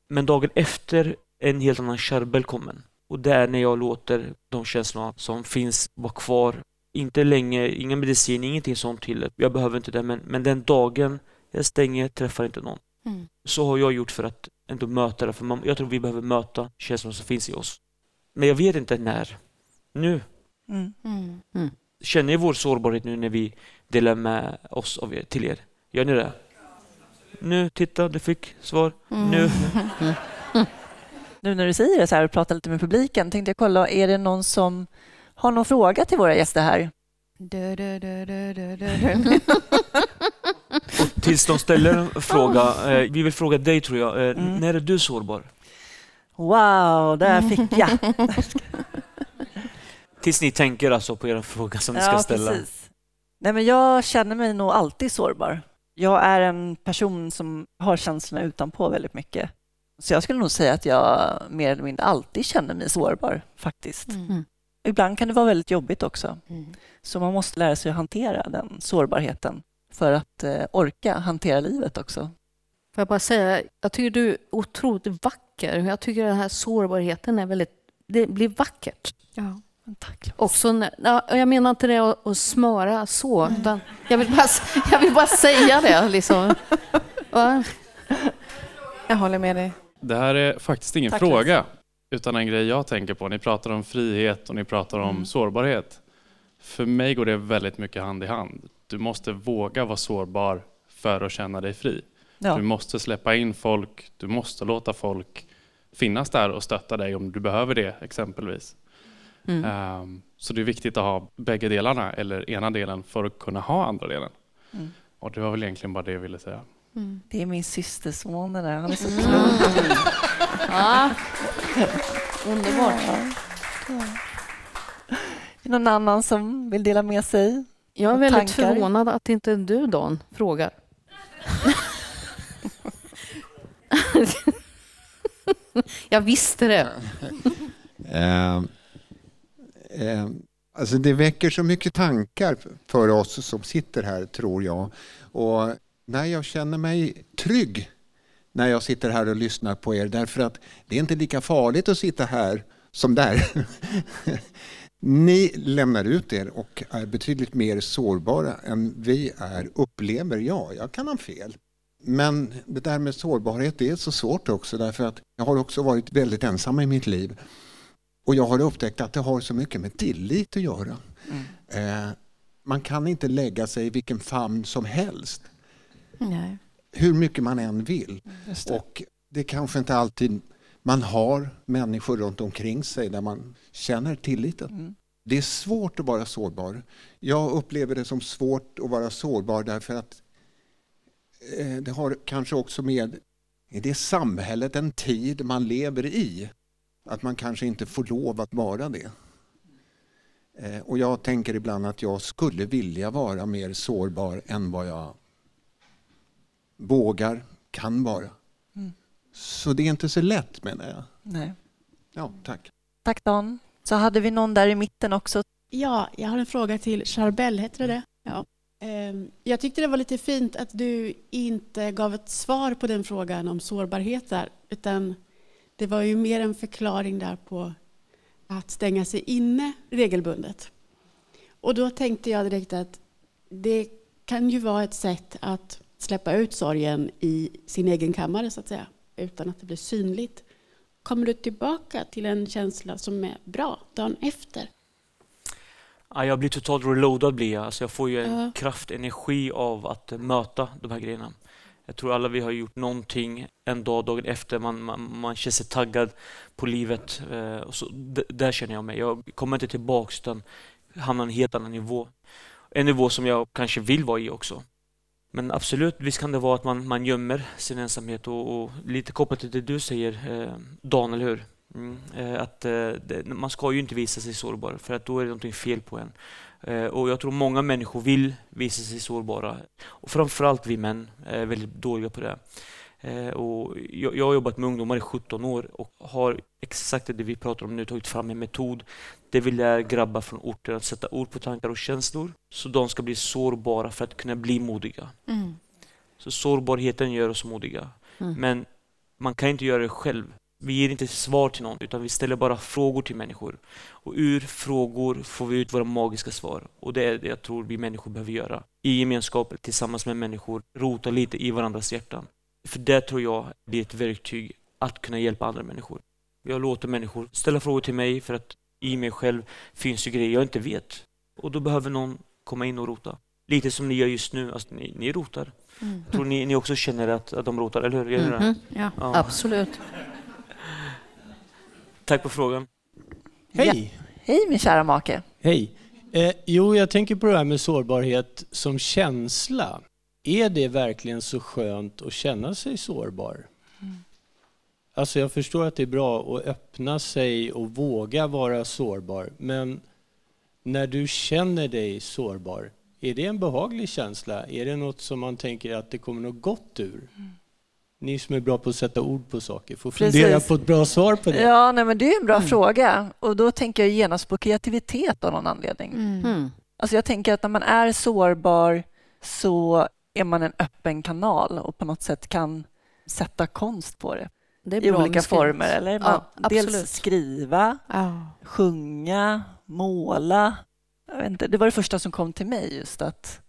Men dagen efter är en helt annan kärbel kommen. Och det är när jag låter de känslorna som finns vara kvar. Inte länge, ingen medicin, ingenting sånt till. Jag behöver inte det, men, men den dagen jag stänger, träffar inte någon. Mm. Så har jag gjort för att ändå möta det. För man, jag tror vi behöver möta känslorna som finns i oss. Men jag vet inte när. Nu. Mm. Mm. mm. Känner ni vår sårbarhet nu när vi delar med oss av er, till er? Gör ni det? Nu, titta, du fick svar. Mm. Nu. nu när du säger det så här och pratar lite med publiken tänkte jag kolla, är det någon som har någon fråga till våra gäster här? Och tills de ställer en fråga, eh, vi vill fråga dig tror jag, eh, mm. när är du sårbar? Wow, där fick jag! tills ni tänker alltså på er fråga som ni ska ställa. Precis. Nej, men jag känner mig nog alltid sårbar. Jag är en person som har känslorna utanpå väldigt mycket. Så jag skulle nog säga att jag mer eller mindre alltid känner mig sårbar, faktiskt. Mm. mm. Ibland kan det vara väldigt jobbigt också. Mm. Så man måste lära sig att hantera den sårbarheten för att eh, orka hantera livet också. Får jag bara säga, jag tycker du är otroligt vacker. Jag tycker den här sårbarheten är väldigt, det blir vackert. Ja. Tack, Också när, ja, jag menar inte det att, att smöra så, utan jag vill bara, jag vill bara säga det. Liksom. Jag håller med dig. Det här är faktiskt ingen Tack, fråga, utan en grej jag tänker på. Ni pratar om frihet och ni pratar om mm. sårbarhet. För mig går det väldigt mycket hand i hand. Du måste våga vara sårbar för att känna dig fri. Ja. Du måste släppa in folk, du måste låta folk finnas där och stötta dig om du behöver det exempelvis. Mm. Um, så det är viktigt att ha bägge delarna eller ena delen för att kunna ha andra delen. Mm. Och det var väl egentligen bara det jag ville säga. Mm. Det är min systerson det där, han är så mm. klok. Mm. ja. Underbart. Ja. Är det någon annan som vill dela med sig? Jag är väldigt tankar? förvånad att inte du, Dan, frågar. Jag visste det. uh, uh, alltså det väcker så mycket tankar för oss som sitter här, tror jag. Och när jag känner mig trygg när jag sitter här och lyssnar på er, därför att det är inte lika farligt att sitta här som där. Ni lämnar ut er och är betydligt mer sårbara än vi är, upplever jag. Jag kan ha fel. Men det där med sårbarhet det är så svårt också därför att jag har också varit väldigt ensam i mitt liv. Och jag har upptäckt att det har så mycket med tillit att göra. Mm. Eh, man kan inte lägga sig i vilken famn som helst. Nej. Hur mycket man än vill. Det. Och det kanske inte alltid man har människor runt omkring sig där man känner tilliten. Mm. Det är svårt att vara sårbar. Jag upplever det som svårt att vara sårbar därför att eh, det har kanske också med det samhället, den tid man lever i, att man kanske inte får lov att vara det. Eh, och jag tänker ibland att jag skulle vilja vara mer sårbar än vad jag vågar, kan vara. Så det är inte så lätt menar jag. Nej. Ja, tack. Tack Dan. Så hade vi någon där i mitten också. Ja, jag har en fråga till Charbel, heter det Ja. Ehm, jag tyckte det var lite fint att du inte gav ett svar på den frågan om sårbarhet där, utan det var ju mer en förklaring där på att stänga sig inne regelbundet. Och då tänkte jag direkt att det kan ju vara ett sätt att släppa ut sorgen i sin egen kammare så att säga, utan att det blir synligt. Kommer du tillbaka till en känsla som är bra dagen efter? Ja, jag blir totalt reloadad. Blir jag. Alltså jag får ju en uh. kraft, energi av att möta de här grejerna. Jag tror alla vi har gjort någonting en dag, dagen efter. Man, man, man känner sig taggad på livet. Eh, så, där känner jag mig. Jag kommer inte tillbaka utan hamnar en helt annan nivå. En nivå som jag kanske vill vara i också. Men absolut, visst kan det vara att man, man gömmer sin ensamhet och, och lite kopplat till det du säger, eh, Dan, eller hur? Mm, eh, att eh, det, man ska ju inte visa sig sårbar för att då är det någonting fel på en. Eh, och jag tror många människor vill visa sig sårbara. Och framförallt vi män är väldigt dåliga på det. Eh, och jag, jag har jobbat med ungdomar i 17 år och har exakt det vi pratar om nu tagit fram en metod där vi lär grabbar från orten att sätta ord på tankar och känslor så de ska bli sårbara för att kunna bli modiga. Mm. Så sårbarheten gör oss modiga. Mm. Men man kan inte göra det själv. Vi ger inte svar till någon utan vi ställer bara frågor till människor. Och ur frågor får vi ut våra magiska svar. Och det är det jag tror vi människor behöver göra. I gemenskap tillsammans med människor, rota lite i varandras hjärtan. För det tror jag blir ett verktyg att kunna hjälpa andra människor. Jag låter människor ställa frågor till mig för att i mig själv finns ju grejer jag inte vet. Och då behöver någon komma in och rota. Lite som ni gör just nu, alltså, ni, ni rotar. Mm. Jag tror ni, ni också känner att, att de rotar, eller hur? Mm -hmm. ja, ja, absolut. Tack på frågan. Hej! Ja. Hej min kära make. Hej. Eh, jo, jag tänker på det här med sårbarhet som känsla. Är det verkligen så skönt att känna sig sårbar? Mm. Alltså jag förstår att det är bra att öppna sig och våga vara sårbar, men när du känner dig sårbar, är det en behaglig känsla? Är det något som man tänker att det kommer något gott ur? Mm. Ni som är bra på att sätta ord på saker får fundera Precis. på ett bra svar på det. Ja, nej, men det är en bra mm. fråga. Och då tänker jag genast på kreativitet av någon anledning. Mm. mm. Alltså jag tänker att när man är sårbar så är man en öppen kanal och på något sätt kan sätta konst på det. det I olika former. Eller man, ja, dels skriva, ja. sjunga, måla. Jag vet inte, det var det första som kom till mig, just att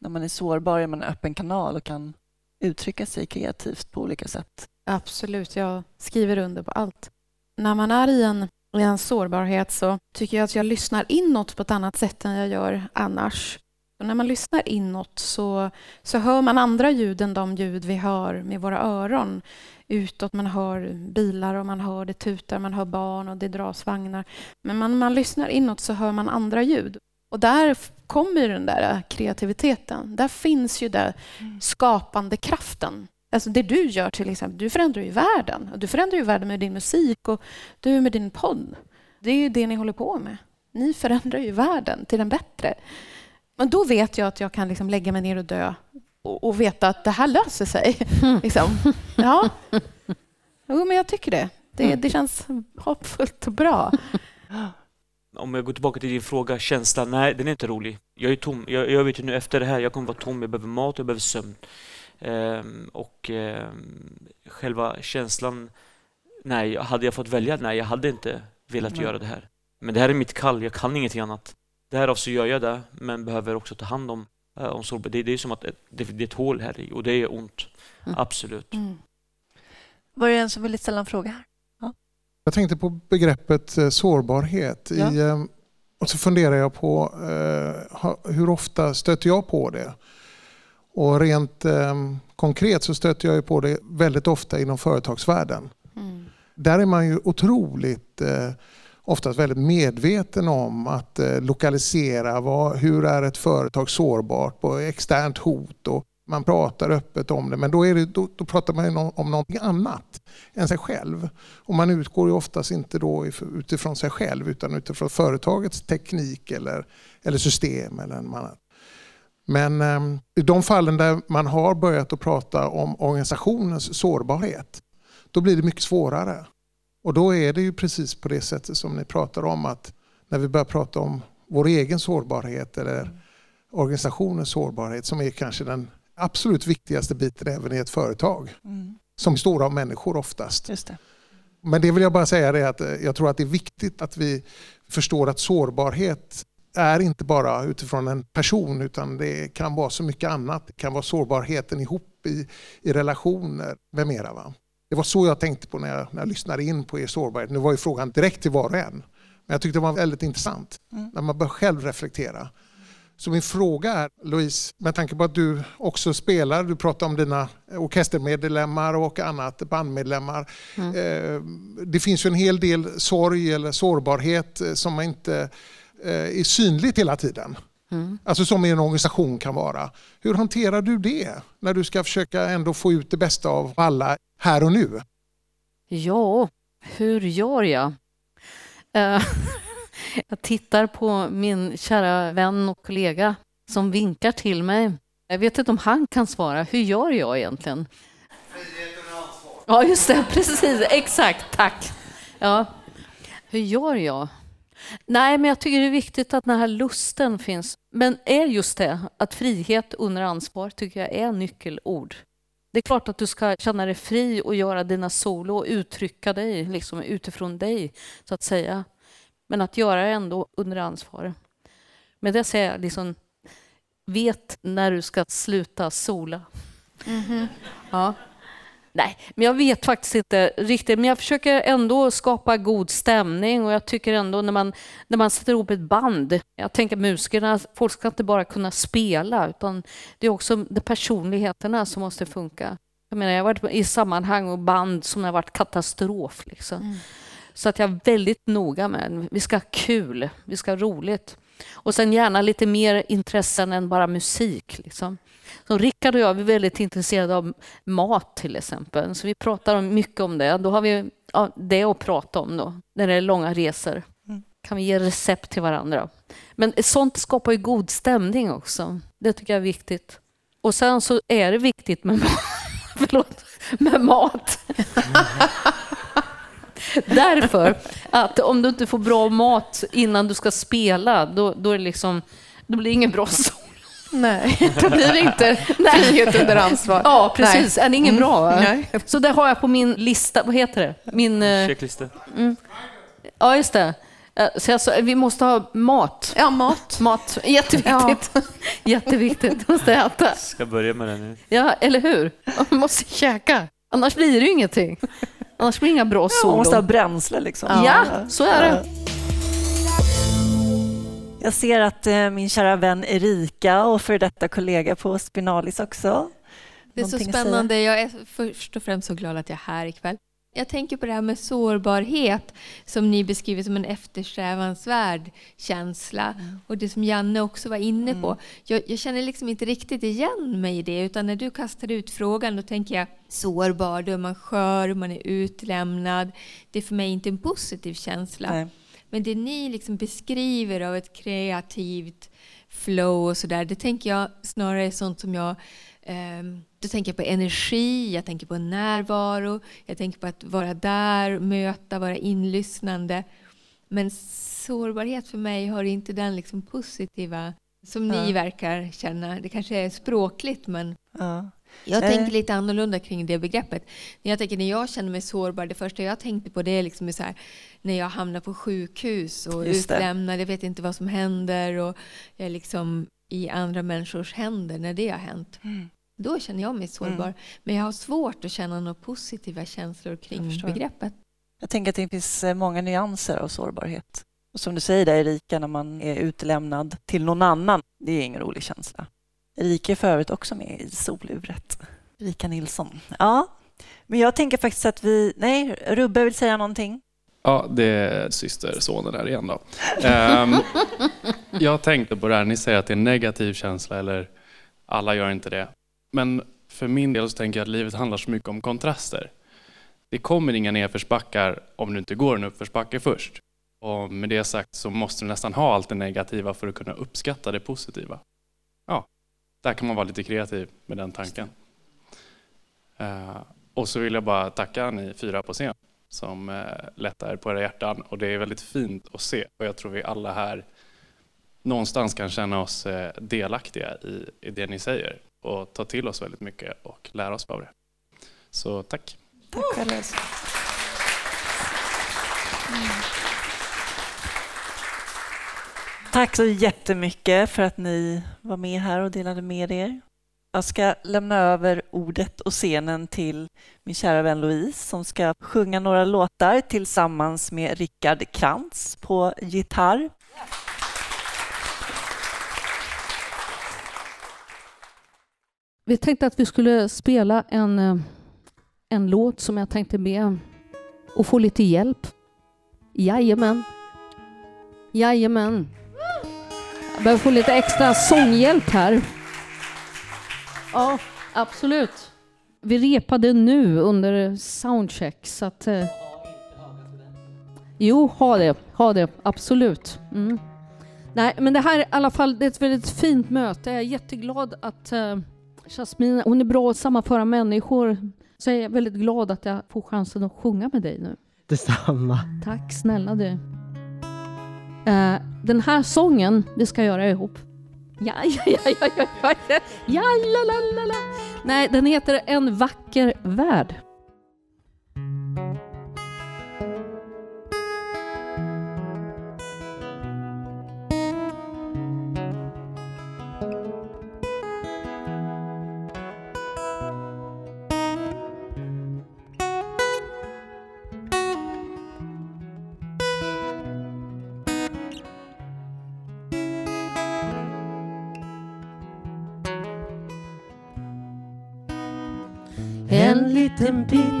när man är sårbar är man en öppen kanal och kan uttrycka sig kreativt på olika sätt. Absolut, jag skriver under på allt. När man är i en, i en sårbarhet så tycker jag att jag lyssnar inåt på ett annat sätt än jag gör annars. Och när man lyssnar inåt så, så hör man andra ljud än de ljud vi hör med våra öron. Utåt man hör bilar och man hör det tutar, man hör barn och det dras vagnar. Men när man lyssnar inåt så hör man andra ljud. Och där kommer den där kreativiteten. Där finns ju den skapande kraften. Alltså det du gör till exempel, du förändrar ju världen. Du förändrar ju världen med din musik och du med din podd. Det är ju det ni håller på med. Ni förändrar ju världen till den bättre. Men då vet jag att jag kan liksom lägga mig ner och dö och, och veta att det här löser sig. liksom. Ja. Jo, men jag tycker det. Det, det känns hoppfullt och bra. Om jag går tillbaka till din fråga, känslan, nej den är inte rolig. Jag är tom. Jag, jag vet ju nu efter det här, jag kommer vara tom. Jag behöver mat, jag behöver sömn. Ehm, och ehm, själva känslan, nej, hade jag fått välja, nej, jag hade inte velat Nej. göra det här. Men det här är mitt kall, jag kan ingenting annat. Därav så gör jag det, men behöver också ta hand om, uh, om sårbarhet. Det, det är som att ett- det, det är ett hål här i och det är ont. Mm. Absolut. Mm. Var det en som ville ställa en fråga här? Jag tänkte på begreppet eh, sårbarhet. I, Ja. eh, och så funderar jag på eh, hur ofta stöter jag på det? Och rent eh, konkret så stöter jag ju på det väldigt ofta inom företagsvärlden. Mm. Där är man ju otroligt eh, oftast väldigt medveten om att eh, lokalisera vad, hur är ett företag sårbart på externt hot och man pratar öppet om det men då, är det, då, då pratar man ju om någonting annat än sig själv. Och man utgår ju oftast inte då utifrån sig själv utan utifrån företagets teknik eller, eller system eller något annat. Men eh, i de fallen där man har börjat att prata om organisationens sårbarhet då blir det mycket svårare. Och då är det ju precis på det sättet som ni pratar om att när vi börjar prata om vår egen sårbarhet eller organisationens sårbarhet som är kanske den absolut viktigaste biten även i ett företag Mm. som består av människor oftast. Just det. Men det vill jag bara säga det att eh, jag tror att det är viktigt att vi förstår att sårbarhet är inte bara utifrån en person utan det kan vara så mycket annat. Det kan vara sårbarheten ihop i, i relationer med mera. Va? Det var så jag tänkte på när jag, när jag lyssnade in på er sårbarhet. Nu var ju frågan direkt till var och en. Men jag tyckte det var väldigt intressant Mm. när man bör själv reflektera. Så min fråga är, Louise, med tanke på att du också spelar, du pratar om dina orkestermedlemmar och annat, bandmedlemmar. Eh, Det finns ju en hel del sorg eller sårbarhet eh, som inte eh, är synligt hela tiden. Mm. Alltså som en organisation kan vara. Hur hanterar du det när du ska försöka ändå få ut det bästa av alla här och nu? Ja, hur gör jag? Eh, jag tittar på min kära vän och kollega som vinkar till mig. Jag vet inte om han kan svara. Hur gör jag egentligen? Ja, just det. Precis. Exakt. Tack. Ja. Hur gör jag? Nej, men jag tycker det är viktigt att den här lusten finns. Men är just det, att frihet under ansvar tycker jag är nyckelord. Det är klart att du ska känna dig fri och göra dina solo och uttrycka dig liksom utifrån dig, så att säga. Men att göra det ändå under ansvar. Men det säger jag liksom, vet när du ska sluta sola. Ja. Nej, men jag vet faktiskt inte riktigt. Men jag försöker ändå skapa god stämning och jag tycker ändå när man, när man sätter ihop ett band. Jag tänker musikerna, folk ska inte bara kunna spela utan det är också de personligheterna som måste funka. Jag menar, jag har varit i sammanhang och band som har varit katastrof. Liksom. Så att jag är väldigt noga med vi ska ha kul, vi ska ha roligt. Och sen gärna lite mer intressen än bara musik. Liksom. Så Rickard och jag är väldigt intresserade av mat till exempel. Så vi pratar om- mycket om det. Då har vi ja, det att prata om då, när det är långa resor. Mm. Kan vi ge recept till varandra. Men sånt skapar ju god stämning också. Det tycker jag är viktigt. Och sen så är det viktigt med, förlåt, med mat. Därför att om du inte får bra mat innan du ska spela, då, då, är det liksom, då blir det ingen bra sol. Nej, då blir det inte frihet under ansvar. Ja, precis. Är det ingen Mm. bra? Nej. Så det har jag på min lista. Vad heter det? Min... eh, Checklista. Ja, just det. Eh, Så jag sa, vi måste ha mat. Ja, mat. Mat. Jätteviktigt. Jätteviktigt. Måste äta. Ska börja med det nu. Ja, eller hur? Man måste käka. Annars blir det ju ingenting. Annars blir det inga bra Man måste ha solon. bränsle liksom. Ja, så är det. Jag ser att eh, min kära vän Erika och för detta kollega på Spinalis också. Det är så spännande. Jag är först och främst så glad att jag är här ikväll. Jag tänker på det här med sårbarhet som ni beskriver som en eftersträvansvärd känsla. Mm. Och det som Janne också var inne på. Mm. Jag, jag, känner liksom inte riktigt igen mig i det. Utan när du kastar ut frågan då tänker jag sårbar, då är man skör, man är utlämnad. Det är för mig inte en positiv känsla. Nej. Men det ni liksom beskriver av ett kreativt flow och sådär, det tänker jag snarare är sånt som jag Um, då tänker jag på energi, jag tänker på närvaro, jag tänker på att vara där, möta, vara inlyssnande. Men sårbarhet för mig har inte den liksom positiva som ja. ni verkar känna. Det kanske är språkligt men ja. jag tänker eh. lite annorlunda kring det begreppet. Jag tänker när jag känner mig sårbar, det första jag tänkte på det är liksom så här, när jag hamnar på sjukhus och utlämnad, jag vet inte vad som händer och jag är liksom i andra människors händer när det har hänt. Mm. Då känner jag mig sårbar. Mm. Men jag har svårt att känna några positiva känslor kring jag begreppet. Jag tänker att det finns eh, många nyanser av sårbarhet. Och som du säger där Erika, när man är utlämnad till någon annan, det är ingen rolig känsla. Erika är för övrigt också med i soluret. Erika Nilsson. Ja, men jag tänker faktiskt att vi... Nej, Rubbe vill säga någonting. Ja, det är systersonen här igen då. Um, jag tänkte på det här, ni säger att det är en negativ känsla eller alla gör inte det. Men för min del så tänker jag att livet handlar så mycket om kontraster. Det kommer inga nedförsbackar om du inte går en uppförsbacke först. Och med det sagt så måste du nästan ha allt det negativa för att kunna uppskatta det positiva. Ja, där kan man vara lite kreativ med den tanken. Eh, och så vill jag bara tacka ni fyra på scen som eh, lättar på era hjärtan. Och det är väldigt fint att se. Och jag tror vi alla här någonstans kan känna oss eh, delaktiga i det ni säger och ta till oss väldigt mycket och lära oss av det. Så tack. Tack Carlos. Mm. Tack så jättemycket för att ni var med här och delade med er. Jag ska lämna över ordet och scenen till min kära vän Louise som ska sjunga några låtar tillsammans med Rickard Krantz på gitarr. Vi tänkte att vi skulle spela en, eh, en låt som jag tänkte be och få lite hjälp. Jajamän. Jajamän. Jag behöver få lite extra sånghjälp här. Ja, absolut. Vi repade nu under soundcheck så att... Eh, jo, ha det. Ha det. Absolut. Mm. Nej, men det här är i alla fall det är ett väldigt fint möte. Jag är jätteglad att eh, Jasmine, hon är bra att sammanföra människor. Så jag är väldigt glad att jag får chansen att sjunga med dig nu. Detsamma. Tack snälla du. Uh, den här sången, vi ska göra ihop. Ja, ja, ja, ja, ja, ja, ja, ja la, la, la, la. Nej, den heter En vacker värld.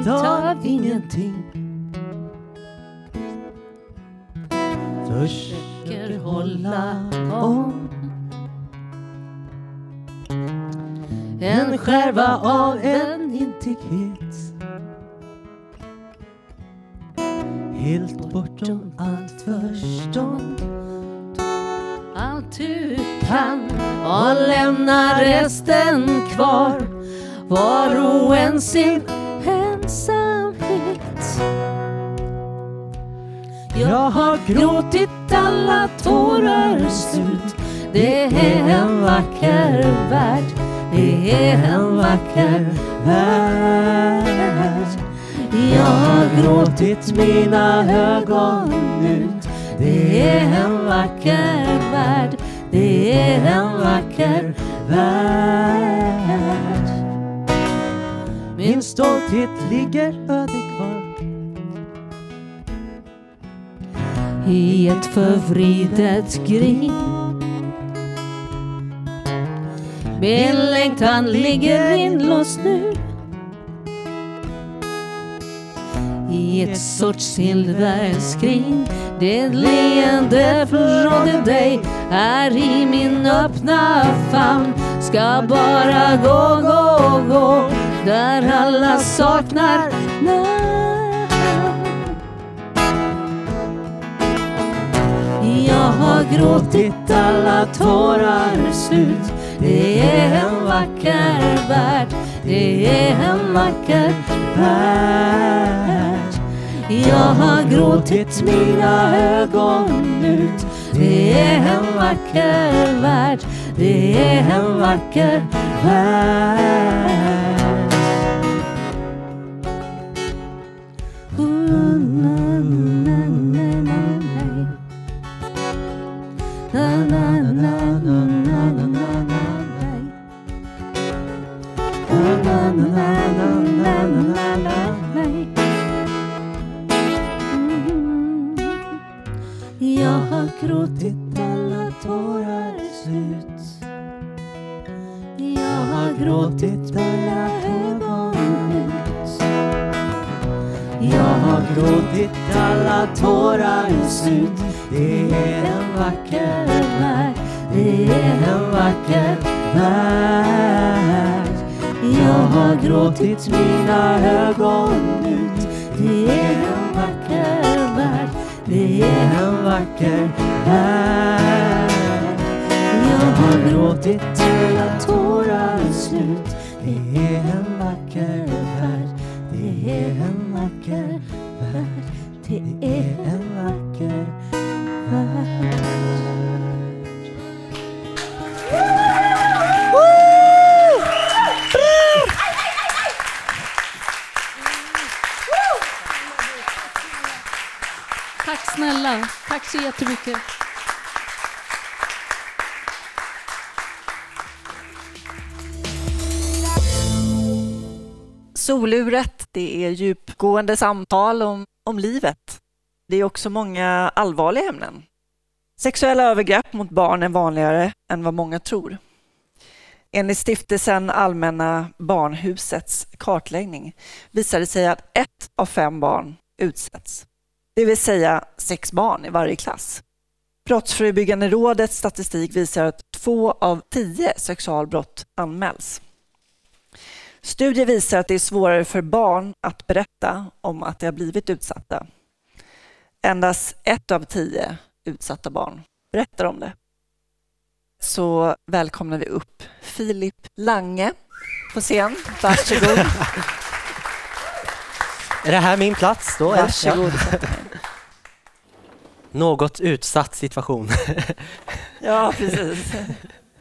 Av ingenting. Försöker hålla om. En skärva av en intighet. Helt bortom allt förstånd. Allt du kan och lämna resten kvar var oense ensamhet. Jag har gråtit alla tårar slut. Det är en vacker värld. Det är en vacker värld. Jag har gråtit mina ögon ut. Det är en vacker värld. Det är en vacker värld. Min stolthet ligger öde kvar. I ett förvridet grin. Min längtan ligger inlåst nu i ett sorts silverskrin. Det leende från dig är i min öppna famn ska bara gå, gå, gå där alla saknar namn. Jag har gråtit alla tårar slut det är en vacker värld, det är en vacker värld. Jag har gråtit mina ögon ut, det är en vacker värld, det är en vacker värld. Mm. Jag har gråtit alla tårar slut. Jag har gråtit alla ögon ut Jag har gråtit alla tårar slut. Det är en vacker värld. Det är en vacker värld. Jag har gråtit mina ögon ut. Det är en vacker värld. Det är en vacker värld. Jag har gråtit alla tårar slut. Det är en vacker värld. Det är en vacker värld. Det är en vacker värld Tack. Tack så jättemycket. Soluret, det är djupgående samtal om, om livet. Det är också många allvarliga ämnen. Sexuella övergrepp mot barn är vanligare än vad många tror. Enligt stiftelsen Allmänna Barnhusets kartläggning visar det sig att ett av fem barn utsätts. Det vill säga sex barn i varje klass. Brottsförebyggande rådets statistik visar att två av tio sexualbrott anmäls. Studier visar att det är svårare för barn att berätta om att de har blivit utsatta. Endast ett av tio utsatta barn berättar om det. Så välkomnar vi upp Filip Lange på scen. Varsågod. Är det här min plats då? Varsågod. Ja. Något utsatt situation. Ja, precis.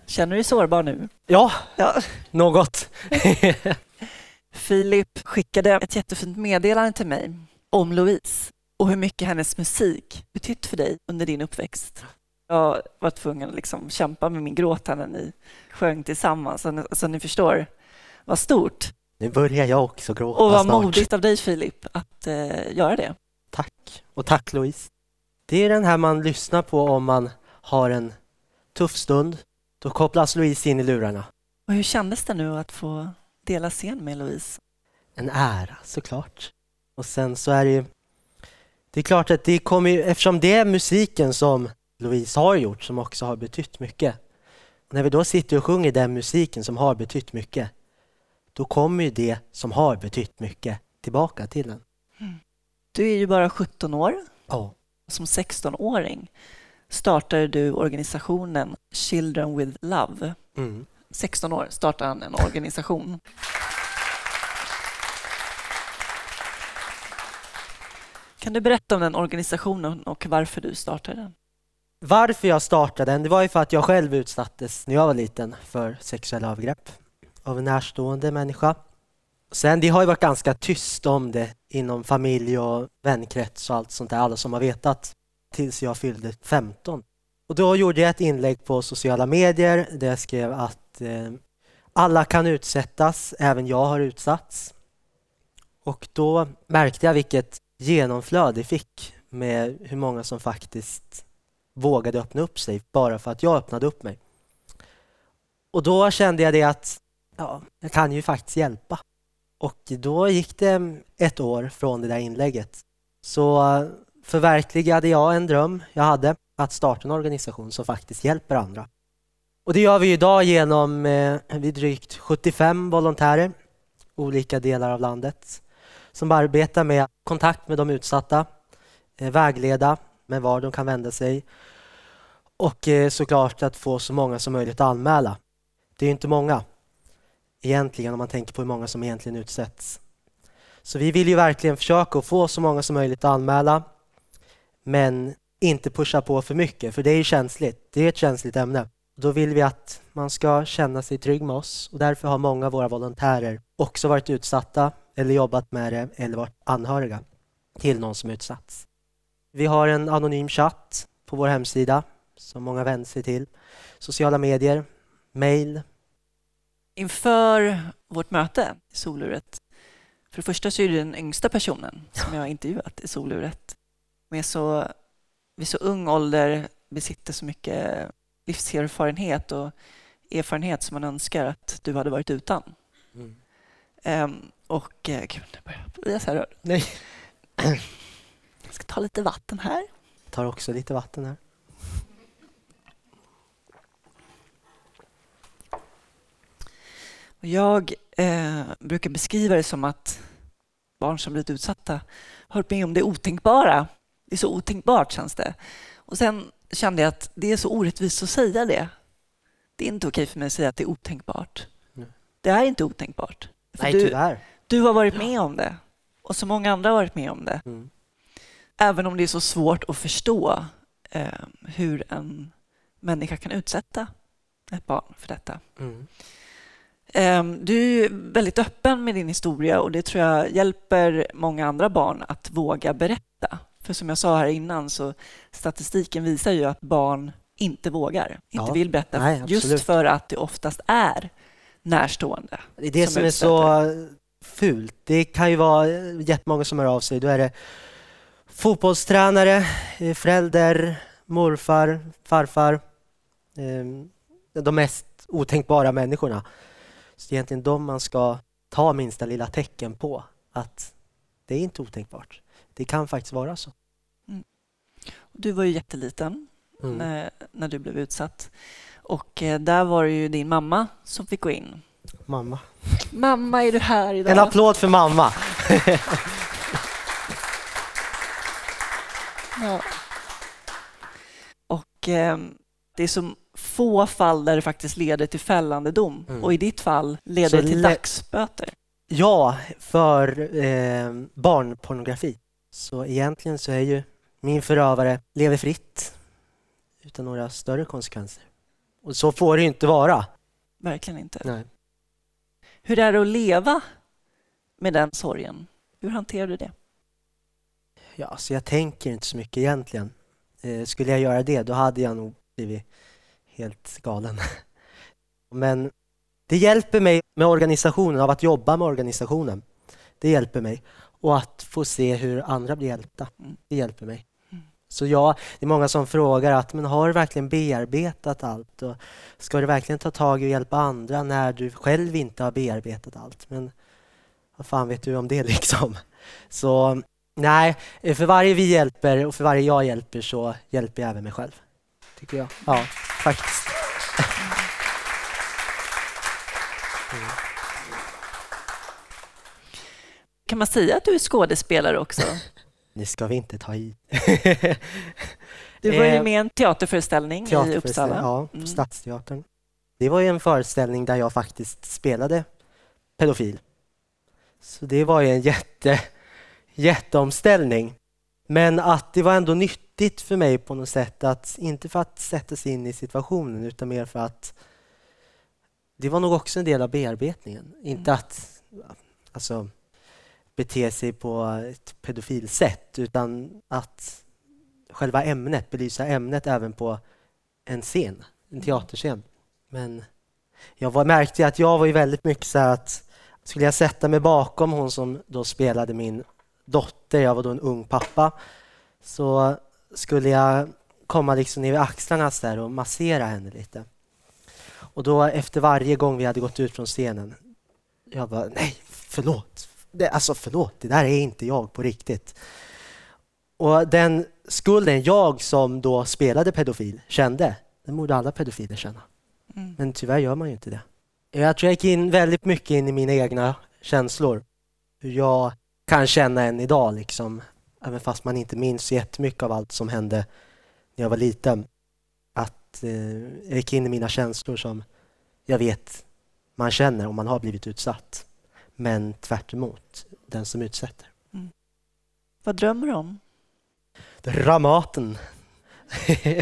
Känner du dig sårbar nu? Ja, Ja. något. Filip skickade ett jättefint meddelande till mig om Louise och hur mycket hennes musik betytt för dig under din uppväxt. Jag var tvungen att liksom kämpa med min gråt när ni sjöng tillsammans, så ni, så ni förstår vad stort Nu börjar jag också gråta och vad snart. modigt av dig Filip att eh, göra det. Tack. Och tack Louise. Det är den här man lyssnar på om man har en tuff stund. Då kopplas Louise in i lurarna. Och hur kändes det nu att få dela scen med Louise? En ära såklart. Och sen så är det ju Det är klart att det kommer ju, eftersom det är musiken som Louise har gjort som också har betytt mycket. När vi då sitter och sjunger den musiken som har betytt mycket då kommer ju det som har betytt mycket tillbaka till en. Du är ju bara 17 år. Ja. Som 16-åring startade du organisationen Children with Love. Mm. 16 år startade han en organisation. Kan du berätta om den organisationen och varför du startade den? Varför jag startade den, det var ju för att jag själv utsattes när jag var liten för sexuella övergrepp av en närstående människa. Sen det har ju varit ganska tyst om det inom familj och vänkrets och allt sånt där, alla som har vetat tills jag fyllde 15. Och då gjorde jag ett inlägg på sociala medier där jag skrev att eh, alla kan utsättas, även jag har utsatts. Och då märkte jag vilket genomflöd det fick med hur många som faktiskt vågade öppna upp sig bara för att jag öppnade upp mig. Och då kände jag det att ja, jag kan ju faktiskt hjälpa. Och då gick det ett år från det där inlägget. Så eh, förverkligade jag en dröm jag hade att starta en organisation som faktiskt hjälper andra. Och det gör vi idag genom eh, vi drygt 75 volontärer olika delar av landet som arbetar med kontakt med de utsatta, eh, vägleda med var de kan vända sig och eh, såklart att få så många som möjligt att anmäla. Det är inte många egentligen om man tänker på hur många som egentligen utsätts. Så vi vill ju verkligen försöka få så många som möjligt att anmäla men inte pusha på för mycket för det är ju känsligt. Det är ett känsligt ämne. Då vill vi att man ska känna sig trygg med oss och därför har många av våra volontärer också varit utsatta eller jobbat med det eller varit anhöriga till någon som utsatts. Vi har en anonym chatt på vår hemsida som många vänder sig till. Sociala medier, mail. Inför vårt möte i soluret, för det första så är du den yngsta personen som jag har intervjuat i soluret. Med så, vid så ung ålder besitter så mycket livserfarenhet och erfarenhet som man önskar att du hade varit utan. Mm. Um, och uh, gud, nu börjar jag bli så här rörd. Nej. Jag ska ta lite vatten här. Jag tar också lite vatten här. Jag eh, brukar beskriva det som att barn som blivit utsatta har med om det otänkbara. Det är så otänkbart, känns det. Och sen kände jag att det är så orättvist att säga det. Det är inte okej för mig att säga att det är otänkbart. Nej. Det är inte otänkbart. För Nej, du, tyvärr. Du har varit med om det och så många andra har varit med om det. Mm. Även om det är så svårt att förstå eh, hur en människa kan utsätta ett barn för detta. Mm. Eh, du är väldigt öppen med din historia och det tror jag hjälper många andra barn att våga berätta. För som jag sa här innan så statistiken visar ju att barn inte vågar, inte ja, vill berätta nej, just för att det oftast är närstående. Det är det som, som är så fult. Det kan ju vara jättemånga som hör av sig. Då är det fotbollstränare, eh, förälder, morfar, farfar. Ehm, de mest otänkbara människorna. Så det är egentligen de man ska ta minsta lilla tecken på att det är inte otänkbart. Det kan faktiskt vara så. Mm. Du var ju jätteliten mm. när, när du blev utsatt. Och eh, där var det ju din mamma som fick gå in. Mamma. Mamma, är du här idag? En applåd för mamma. ja. Och eh, det är så få fall där det faktiskt leder till fällande dom. Mm. Och i ditt fall leder det till dagsböter. Ja, för eh, barnpornografi. Så egentligen så är ju min förövare lever fritt utan några större konsekvenser. Och så får det ju inte vara. Verkligen inte. Nej. Hur är det att leva med den sorgen? Hur hanterar du det? Ja, så jag tänker inte så mycket egentligen. Eh, skulle jag göra det, då hade jag nog blivit helt galen. Men det hjälper mig med organisationen, av att jobba med organisationen. Det hjälper mig. Och att få se hur andra blir hjälpta. Mm. Det hjälper mig. Mm. Så ja, det är många som frågar att men har du verkligen bearbetat allt? Och ska du verkligen ta tag i och hjälpa andra när du själv inte har bearbetat allt? Men vad fan vet du om det liksom? Så nej, för varje vi hjälper och för varje jag hjälper så hjälper jag även mig själv. Tycker jag. Ja, faktiskt. Kan man säga att du är skådespelare också? Nu ska vi inte ta i. du var ju eh, med i en teaterföreställning i Uppsala. Ja, på mm. Stadsteatern. Det var ju en föreställning där jag faktiskt spelade pedofil. Så det var ju en jätte, jätteomställning. Men att det var ändå nyttigt för mig på något sätt att, inte för att sätta sig in i situationen utan mer för att det var nog också en del av bearbetningen. Inte mm. att, alltså bete sig på ett pedofilsätt utan att själva ämnet, belysa ämnet även på en scen, en mm. teaterscen. Men jag var, märkte att jag var ju väldigt mycket så att skulle jag sätta mig bakom hon som då spelade min dotter, jag var då en ung pappa, så skulle jag komma liksom ner vid axlarna där och massera henne lite. Och då efter varje gång vi hade gått ut från scenen, jag bara nej, förlåt. Det, alltså förlåt, det där är inte jag på riktigt. Och den skulden jag som då spelade pedofil kände, den borde alla pedofiler känna. Mm. Men tyvärr gör man ju inte det. Jag tror jag gick in väldigt mycket in i mina egna känslor. Hur jag kan känna än idag, liksom, även fast man inte minns jättemycket av allt som hände när jag var liten. Att eh, jag gick in i mina känslor som jag vet man känner om man har blivit utsatt. Men tvärt den som utsätter. Vad drömmer du om? Dramaten.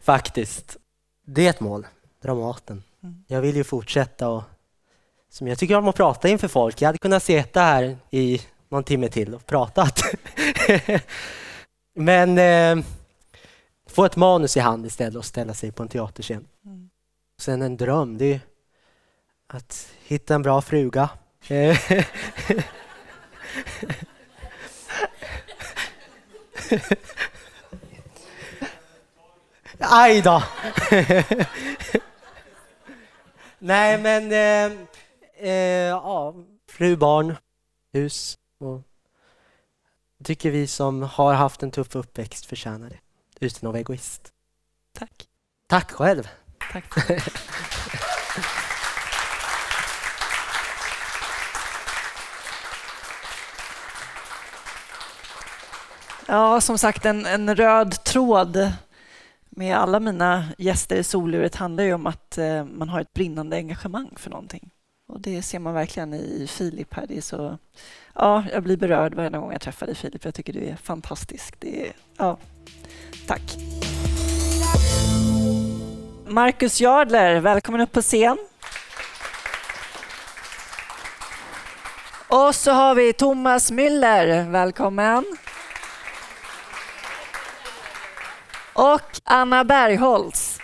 Faktiskt. Det är ett mål. Dramaten. Jag vill ju fortsätta och som jag tycker om att prata inför folk. Jag hade kunnat sitta här i någon timme till och pratat. Men eh, få ett manus i hand istället och ställa sig på en teaterscen. Sen en dröm, det är att hitta en bra fruga. Aj då! Nej men, eh, eh, ja, fru, barn, hus. Och tycker vi som har haft en tuff uppväxt förtjänar det. Utan att vara egoist. Tack. Tack själv. Tack. Ja, som sagt, en, en röd tråd med alla mina gäster i soluret handlar ju om att eh, man har ett brinnande engagemang för någonting. Och det ser man verkligen i Filip här. Det är så, ja, jag blir berörd varje gång jag träffar dig Filip. Jag tycker du är fantastisk. Det är, ja, tack. Marcus Jardler, välkommen upp på scen. Och så har vi Thomas Müller, välkommen. Och Anna Bergholtz.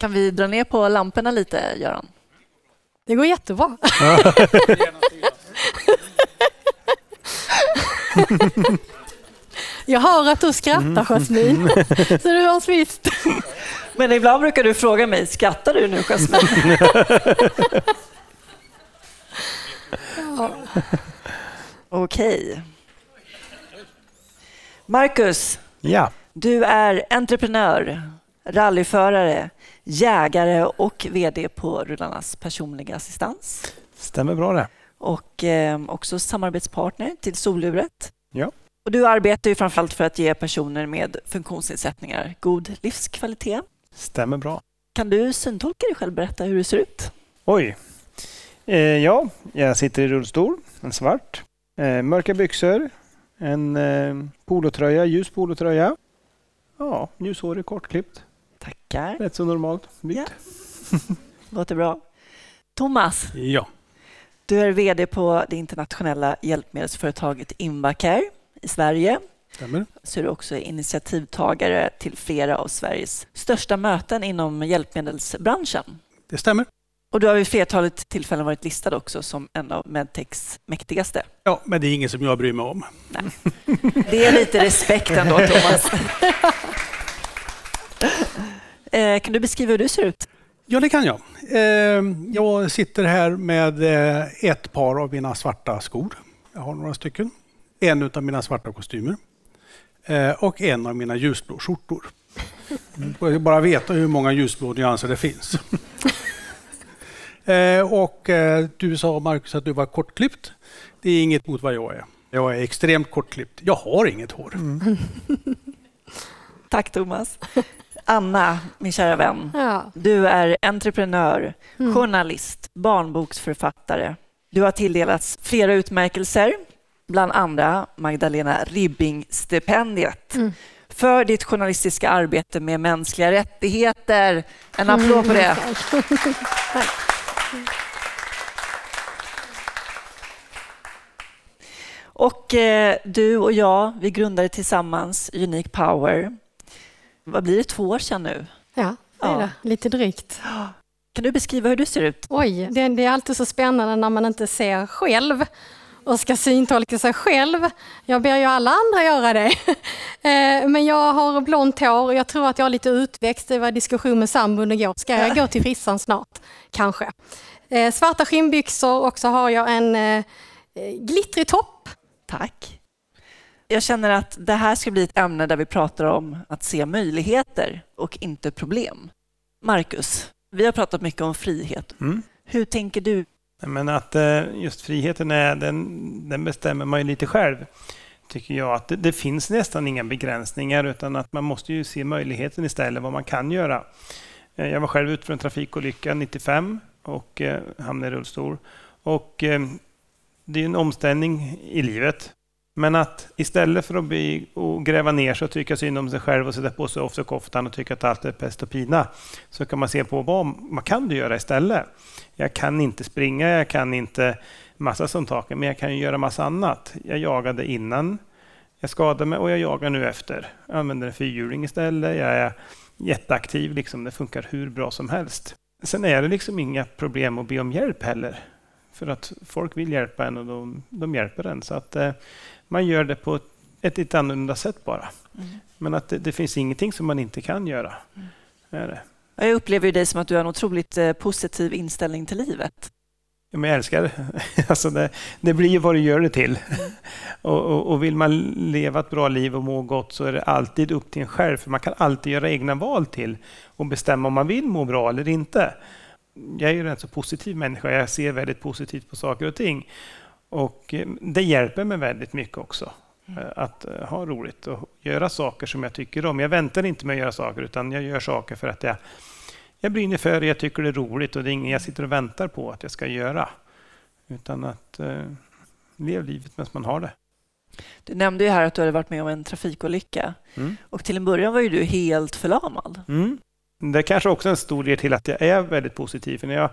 Kan vi dra ner på lamporna lite, Göran? Det går jättebra. Jag hör att du skrattar, Jasmin. Så det hörs visst. Men ibland brukar du fråga mig, skrattar du nu Jasmin? Ja. Okej. Marcus, Ja. du är entreprenör, rallyförare, jägare och VD på Rullarnas personliga assistans. Stämmer bra det. Och eh, också samarbetspartner till Soluret. Ja. Och du arbetar ju framförallt för att ge personer med funktionsnedsättningar god livskvalitet. Stämmer bra. Kan du syntolka dig själv berätta hur du ser ut? Oj. Eh, ja, jag sitter i rullstol. En svart. Eh, mörka byxor. En eh, polotröja, ljus polotröja. Ja, ljushårig, kortklippt. Tackar. Rätt så normalt. Ja. Låter bra. Thomas, Ja. du är VD på det internationella hjälpmedelsföretaget Invacare i Sverige. Stämmer. Så är du också initiativtagare till flera av Sveriges största möten inom hjälpmedelsbranschen. Det stämmer. Och du har vid flertalet tillfällen varit listad också som en av Medtechs mäktigaste. Ja, men det är inget som jag bryr mig om. Det är lite respekt ändå, Thomas. Eh, Kan du beskriva hur du ser ut? Ja, det kan jag. Eh, Jag sitter här med eh, ett par av mina svarta skor. Jag har några stycken. En av mina svarta kostymer. Eh, Och en av mina ljusblå skjortor. Jag vill bara veta hur många ljusblå nyanser det finns. Och du sa Marcus att du var kortklippt. Det är inget mot vad jag är. Jag är extremt kortklippt. Jag har inget hår. Tack Thomas. Anna, min kära vän. Ja. Du är entreprenör, Mm. journalist, barnboksförfattare. Du har tilldelats flera utmärkelser, bland andra Magdalena Ribbing-stipendiet Mm. för ditt journalistiska arbete med mänskliga rättigheter. En applåd på det. Och eh, du och jag, vi grundade tillsammans Unique Power. Vad blir det, två år sedan nu? Ja, det är det. Lite drygt. Kan du beskriva hur du ser ut? Oj, det, det är alltid så spännande när man inte ser själv och ska syntolka sig själv. Jag ber ju alla andra göra det. Eh, men jag har blont hår och jag tror att jag har lite utväxt. Det var diskussion med sambon igår. Ska jag gå till frissan snart? Kanske. Eh, svarta skinnbyxor och så har jag en eh, glittrig topp. Tack. Jag känner att det här ska bli ett ämne där vi pratar om att se möjligheter och inte problem. Marcus, vi har pratat mycket om frihet. Mm. Hur tänker du? Men att just friheten är, den, den bestämmer man ju lite själv. Tycker jag att det, det, finns nästan inga begränsningar utan att man måste ju se möjligheten istället, vad man kan göra. Jag var själv ute för en trafikolycka 95 och eh, hamnade i rullstol. Och eh, det är en omställning i livet. Men att istället för att bli och gräva ner sig och tycka synd om sig själv och sätta på sig offerkoftan och tycka att allt är pest och pina, så kan man se på vad, vad kan du göra istället? Jag kan inte springa, jag kan inte massa sånt saker, men jag kan ju göra massa annat. Jag jagade innan jag skadade mig och jag jagar nu efter. Jag använder en fyrhjuling istället. Jag är jätteaktiv, liksom. det funkar hur bra som helst. Sen är det liksom inga problem att be om hjälp heller. För att folk vill hjälpa en och de, de hjälper en. Så att eh, man gör det på ett, lite annorlunda sätt bara. Mm. Men att det, det, finns ingenting som man inte kan göra. Mm. Är det. Jag upplever ju dig som att du har en otroligt eh, positiv inställning till livet. Men jag älskar det. Alltså det. Det blir ju vad du gör det till. Mm. Och, och, och, vill man leva ett bra liv och må gott så är det alltid upp till en själv. För man kan alltid göra egna val till och bestämma om man vill må bra eller inte. Jag är ju en så positiv människa. Jag ser väldigt positivt på saker och ting. Och eh, det hjälper mig väldigt mycket också. Mm. Eh, att eh, ha roligt och göra saker som jag tycker om. Jag väntar inte med att göra saker utan jag gör saker för att jag jag brinner för det, jag tycker det är roligt och det är inget jag sitter och väntar på att jag ska göra. Utan att eh, leva livet medan man har det. Du nämnde ju här att du hade varit med om en trafikolycka. Mm. Och till en början var ju du helt förlamad. Mm. Det är kanske också en stor del till att jag är väldigt positiv. För när jag,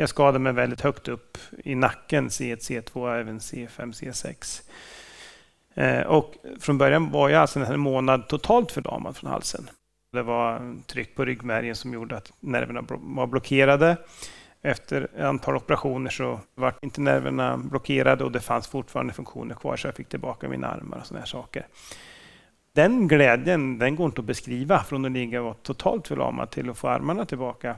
jag skadade mig väldigt högt upp i nacken, C1, C2, även C5, C6. Eh, och från början var jag alltså en månad totalt förlamad från halsen. Det var tryck på ryggmärgen som gjorde att nerverna var blockerade. Efter ett antal operationer så var inte nerverna blockerade och det fanns fortfarande funktioner kvar så jag fick tillbaka mina armar och sådana saker. Den glädjen den går inte att beskriva från att ligga och vara totalt förlamad till att få armarna tillbaka.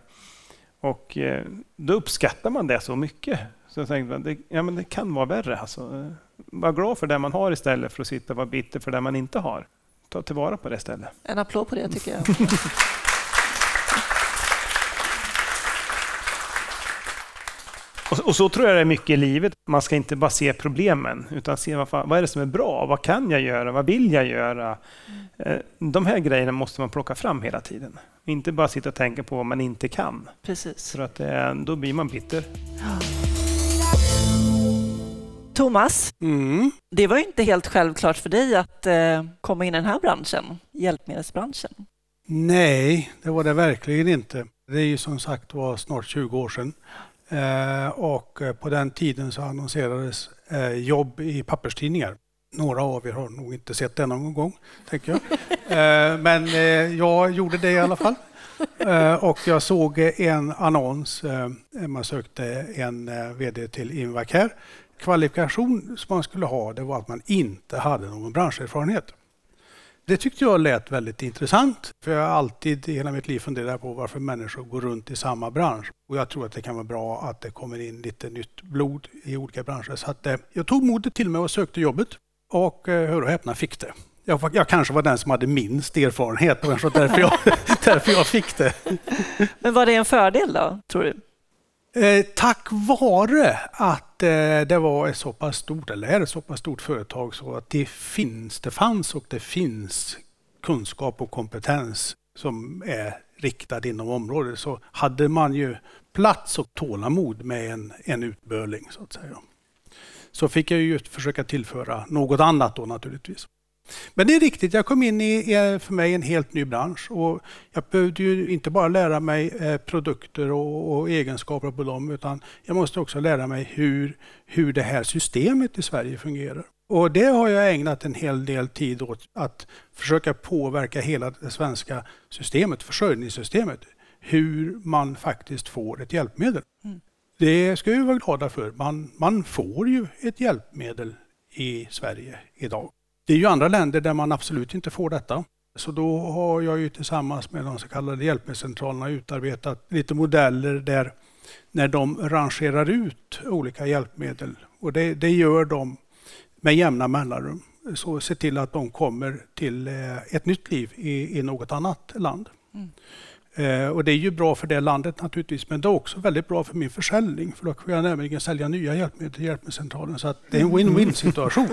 Och eh, då uppskattar man det så mycket. Så jag tänkte det, ja, men det kan vara värre. Alltså. Var glad för det man har istället för att sitta och vara bitter för det man inte har ta tillvara på det istället. En applåd på det tycker jag. och, och, så tror jag det är mycket i livet. Man ska inte bara se problemen utan se vad, fan, vad är det som är bra? Vad kan jag göra? Vad vill jag göra? Mm. De här grejerna måste man plocka fram hela tiden. Inte bara sitta och tänka på vad man inte kan. Precis. För att då blir man bitter. Thomas, mm. det var inte helt självklart för dig att eh, komma in i den här branschen, hjälpmedelsbranschen. Nej, det var det verkligen inte. Det är ju som sagt var snart 20 år sedan. Eh, och på den tiden så annonserades eh, jobb i papperstidningar. Några av er har nog inte sett det någon gång, tänker jag. Eh, men jag gjorde det i alla fall. och jag såg en annons. man sökte en VD till Invacare kvalifikation som man skulle ha det var att man inte hade någon branscherfarenhet. Det tyckte jag lät väldigt intressant. För jag har alltid i hela mitt liv funderat på varför människor går runt i samma bransch. Och jag tror att det kan vara bra att det kommer in lite nytt blod i olika branscher. Så att, eh, jag tog modet till mig och sökte jobbet. Och eh, hör och häpna fick det. Jag, jag, kanske var den som hade minst erfarenhet och därför jag, därför jag fick det. Men var det en fördel då, tror du? Eh, tack vare att eh, det var ett så pass stort, eller är ett så pass stort företag så att det finns, det fanns och det finns kunskap och kompetens som är riktad inom området så hade man ju plats och tålamod med en, en utböling så att säga. Så fick jag ju försöka tillföra något annat då naturligtvis. Men det är riktigt, jag kom in i för mig en helt ny bransch och jag behövde ju inte bara lära mig eh, produkter och, och egenskaper på dem utan jag måste också lära mig hur, hur det här systemet i Sverige fungerar. Och det har jag ägnat en hel del tid åt att försöka påverka hela det svenska systemet, försörjningssystemet. hur man faktiskt får ett hjälpmedel. Det ska vi vara glada för. Man, man får ju ett hjälpmedel i Sverige idag. Det är ju andra länder där man absolut inte får detta. Så då har jag ju tillsammans med de så kallade hjälpmedelscentralerna utarbetat lite modeller där när de rangerar ut olika hjälpmedel och det, det gör de med jämna mellanrum. Så se till att de kommer till eh, ett nytt liv i, i något annat land. Mm. Eh, och det är ju bra för det landet naturligtvis, men det är också väldigt bra för min försäljning, för då kan jag nämligen sälja nya hjälpmedel till Hjälpmedelscentralen. Så att det är en win-win situation.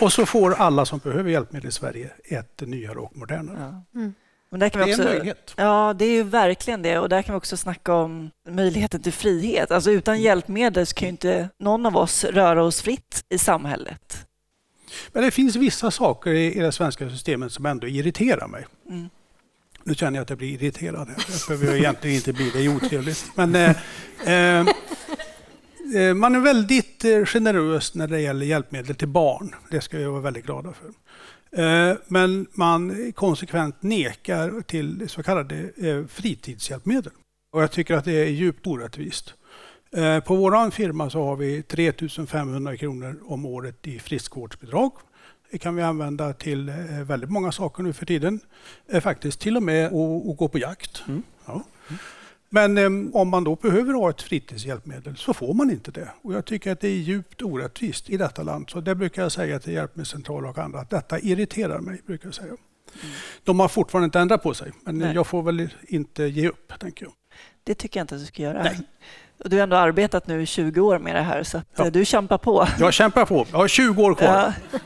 Och så får alla som behöver hjälpmedel i Sverige ett nyare och modernare. Mm. Men där kan vi Det är också, en möjlighet. Ja, det är ju verkligen det. Och där kan vi också snacka om möjligheten till frihet. Alltså utan hjälpmedel så kan ju inte någon av oss röra oss fritt i samhället. Men det finns vissa saker i, det svenska systemet som ändå irriterar mig. Mm. Nu känner jag att jag blir irriterad. Det behöver jag egentligen inte bli, det är otrevligt. Men, eh, eh, man är väldigt eh, generös när det gäller hjälpmedel till barn. Det ska jag vara väldigt glada för. Eh, Men man konsekvent nekar till så kallade eh, fritidshjälpmedel. Och jag tycker att det är djupt orättvist. Eh, På vår firma så har vi 3 500 kronor om året i friskvårdsbidrag. Det kan vi använda till eh, väldigt många saker nu för tiden. Eh, Faktiskt till och med att gå på jakt. Ja. Men eh, om man då behöver ha ett fritidshjälpmedel så får man inte det. Och jag tycker att det är djupt orättvist i detta land. Så det brukar jag säga till hjälpmedelscentraler och andra att detta irriterar mig. brukar jag säga. De har fortfarande inte ändrat på sig, men Nej. jag får väl inte ge upp, tänker jag. Det tycker jag inte att du ska göra. Och du har ändå arbetat nu i 20 år med det här, så Ja. eh, du kämpar på. Jag kämpar på. Jag har 20 år kvar. Ja.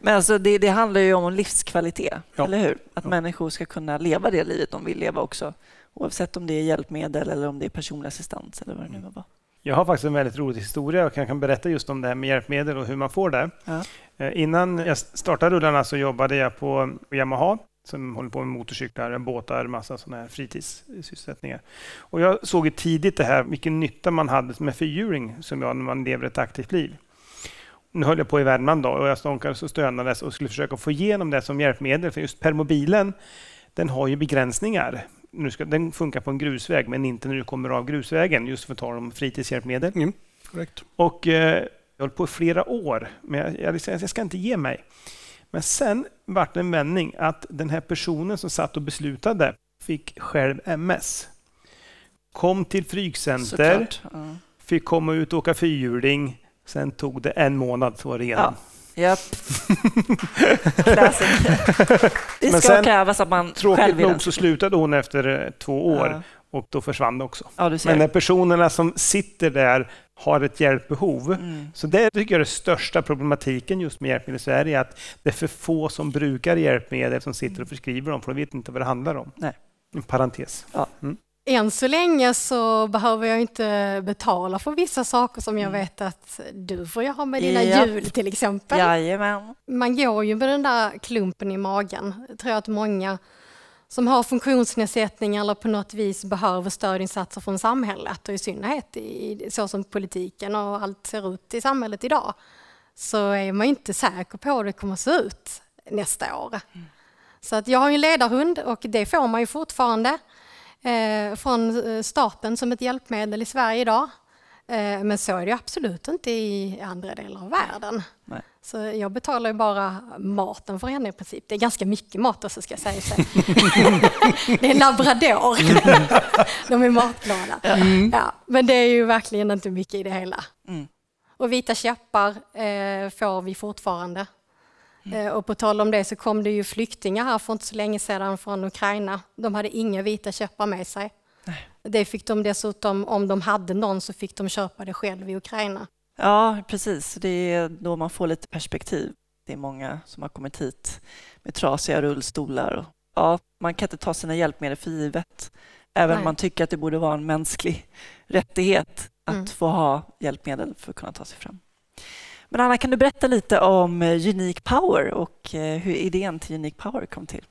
Men alltså det, det handlar ju om livskvalitet, Ja. eller hur? Att människor ska kunna leva det livet de vill leva också. Oavsett om det är hjälpmedel eller om det är personlig assistans eller vad det nu var. Jag har faktiskt en väldigt rolig historia och jag kan berätta just om det här med hjälpmedel och hur man får det. Ja. Eh, Innan jag startade rullarna så jobbade jag på Yamaha som håller på med motorcyklar, båtar, massa sådana här fritidssysselsättningar. Och jag såg tidigt det här, vilken nytta man hade med fyrhjuling som jag när man lever ett aktivt liv. Nu höll jag på i Värmland då och jag stånkades och stönades och skulle försöka få igenom det som hjälpmedel för just permobilen den har ju begränsningar. Nu ska, den funkar på en grusväg men inte när du kommer av grusvägen just för att tala om fritidshjälpmedel. Mm, korrekt. Och eh, jag höll på i flera år, men jag, jag, liksom, jag ska inte ge mig. Men sen vart det en vändning att den här personen som satt och beslutade fick själv MS. Kom till flygcenter, ja. fick komma ut och åka fyrhjuling. Sen tog det en månad så var det igenom. Japp. Classic. Det Men ska sen, krävas att man Tråkigt själv vill nog så slutade hon efter eh, två år Ja. och då försvann det också. Ja, du ser. Men när personerna som sitter där har ett hjälpbehov. Mm. Så det tycker jag är den största problematiken just med hjälpmedel i Sverige, är att det är för få som brukar hjälpmedel som sitter och förskriver dem, för de vet inte vad det handlar om. Nej. En parentes. Mm. Än så länge så behöver jag inte betala för vissa saker som jag vet att du får jag ha med dina Japp. jul till exempel. Jajamän. Man går ju med den där klumpen i magen. Jag tror att många som har funktionsnedsättning eller på något vis behöver stödinsatser från samhället och i synnerhet i, så som politiken och allt ser ut i samhället idag så är man inte säker på hur det kommer att se ut nästa år. Så att jag har ju en ledarhund och det får man ju fortfarande från eh, staten som ett hjälpmedel i Sverige idag. Eh, men så är det absolut inte i andra delar av världen. Nej. Så jag betalar ju bara maten för henne i princip. Det är ganska mycket mat också ska jag säga. Så. det är en labrador. De är matglada. Mm. Ja, men det är ju verkligen inte mycket i det hela. Mm. Och vita käppar eh, får vi fortfarande. Eh, och på tal om det så kom det ju flyktingar här för inte så länge sedan från Ukraina. De hade inga vita käppar med sig. Det fick de dessutom, om de hade någon så fick de köpa det själv i Ukraina. Ja, precis. Det är då man får lite perspektiv. Det är många som har kommit hit med trasiga rullstolar. Ja, man kan inte ta sina hjälpmedel för givet. Även om Nej. man tycker att det borde vara en mänsklig rättighet att Mm. få ha hjälpmedel för att kunna ta sig fram. Men Anna, kan du berätta lite om eh, Unique Power och eh, hur idén till Unique Power kom till?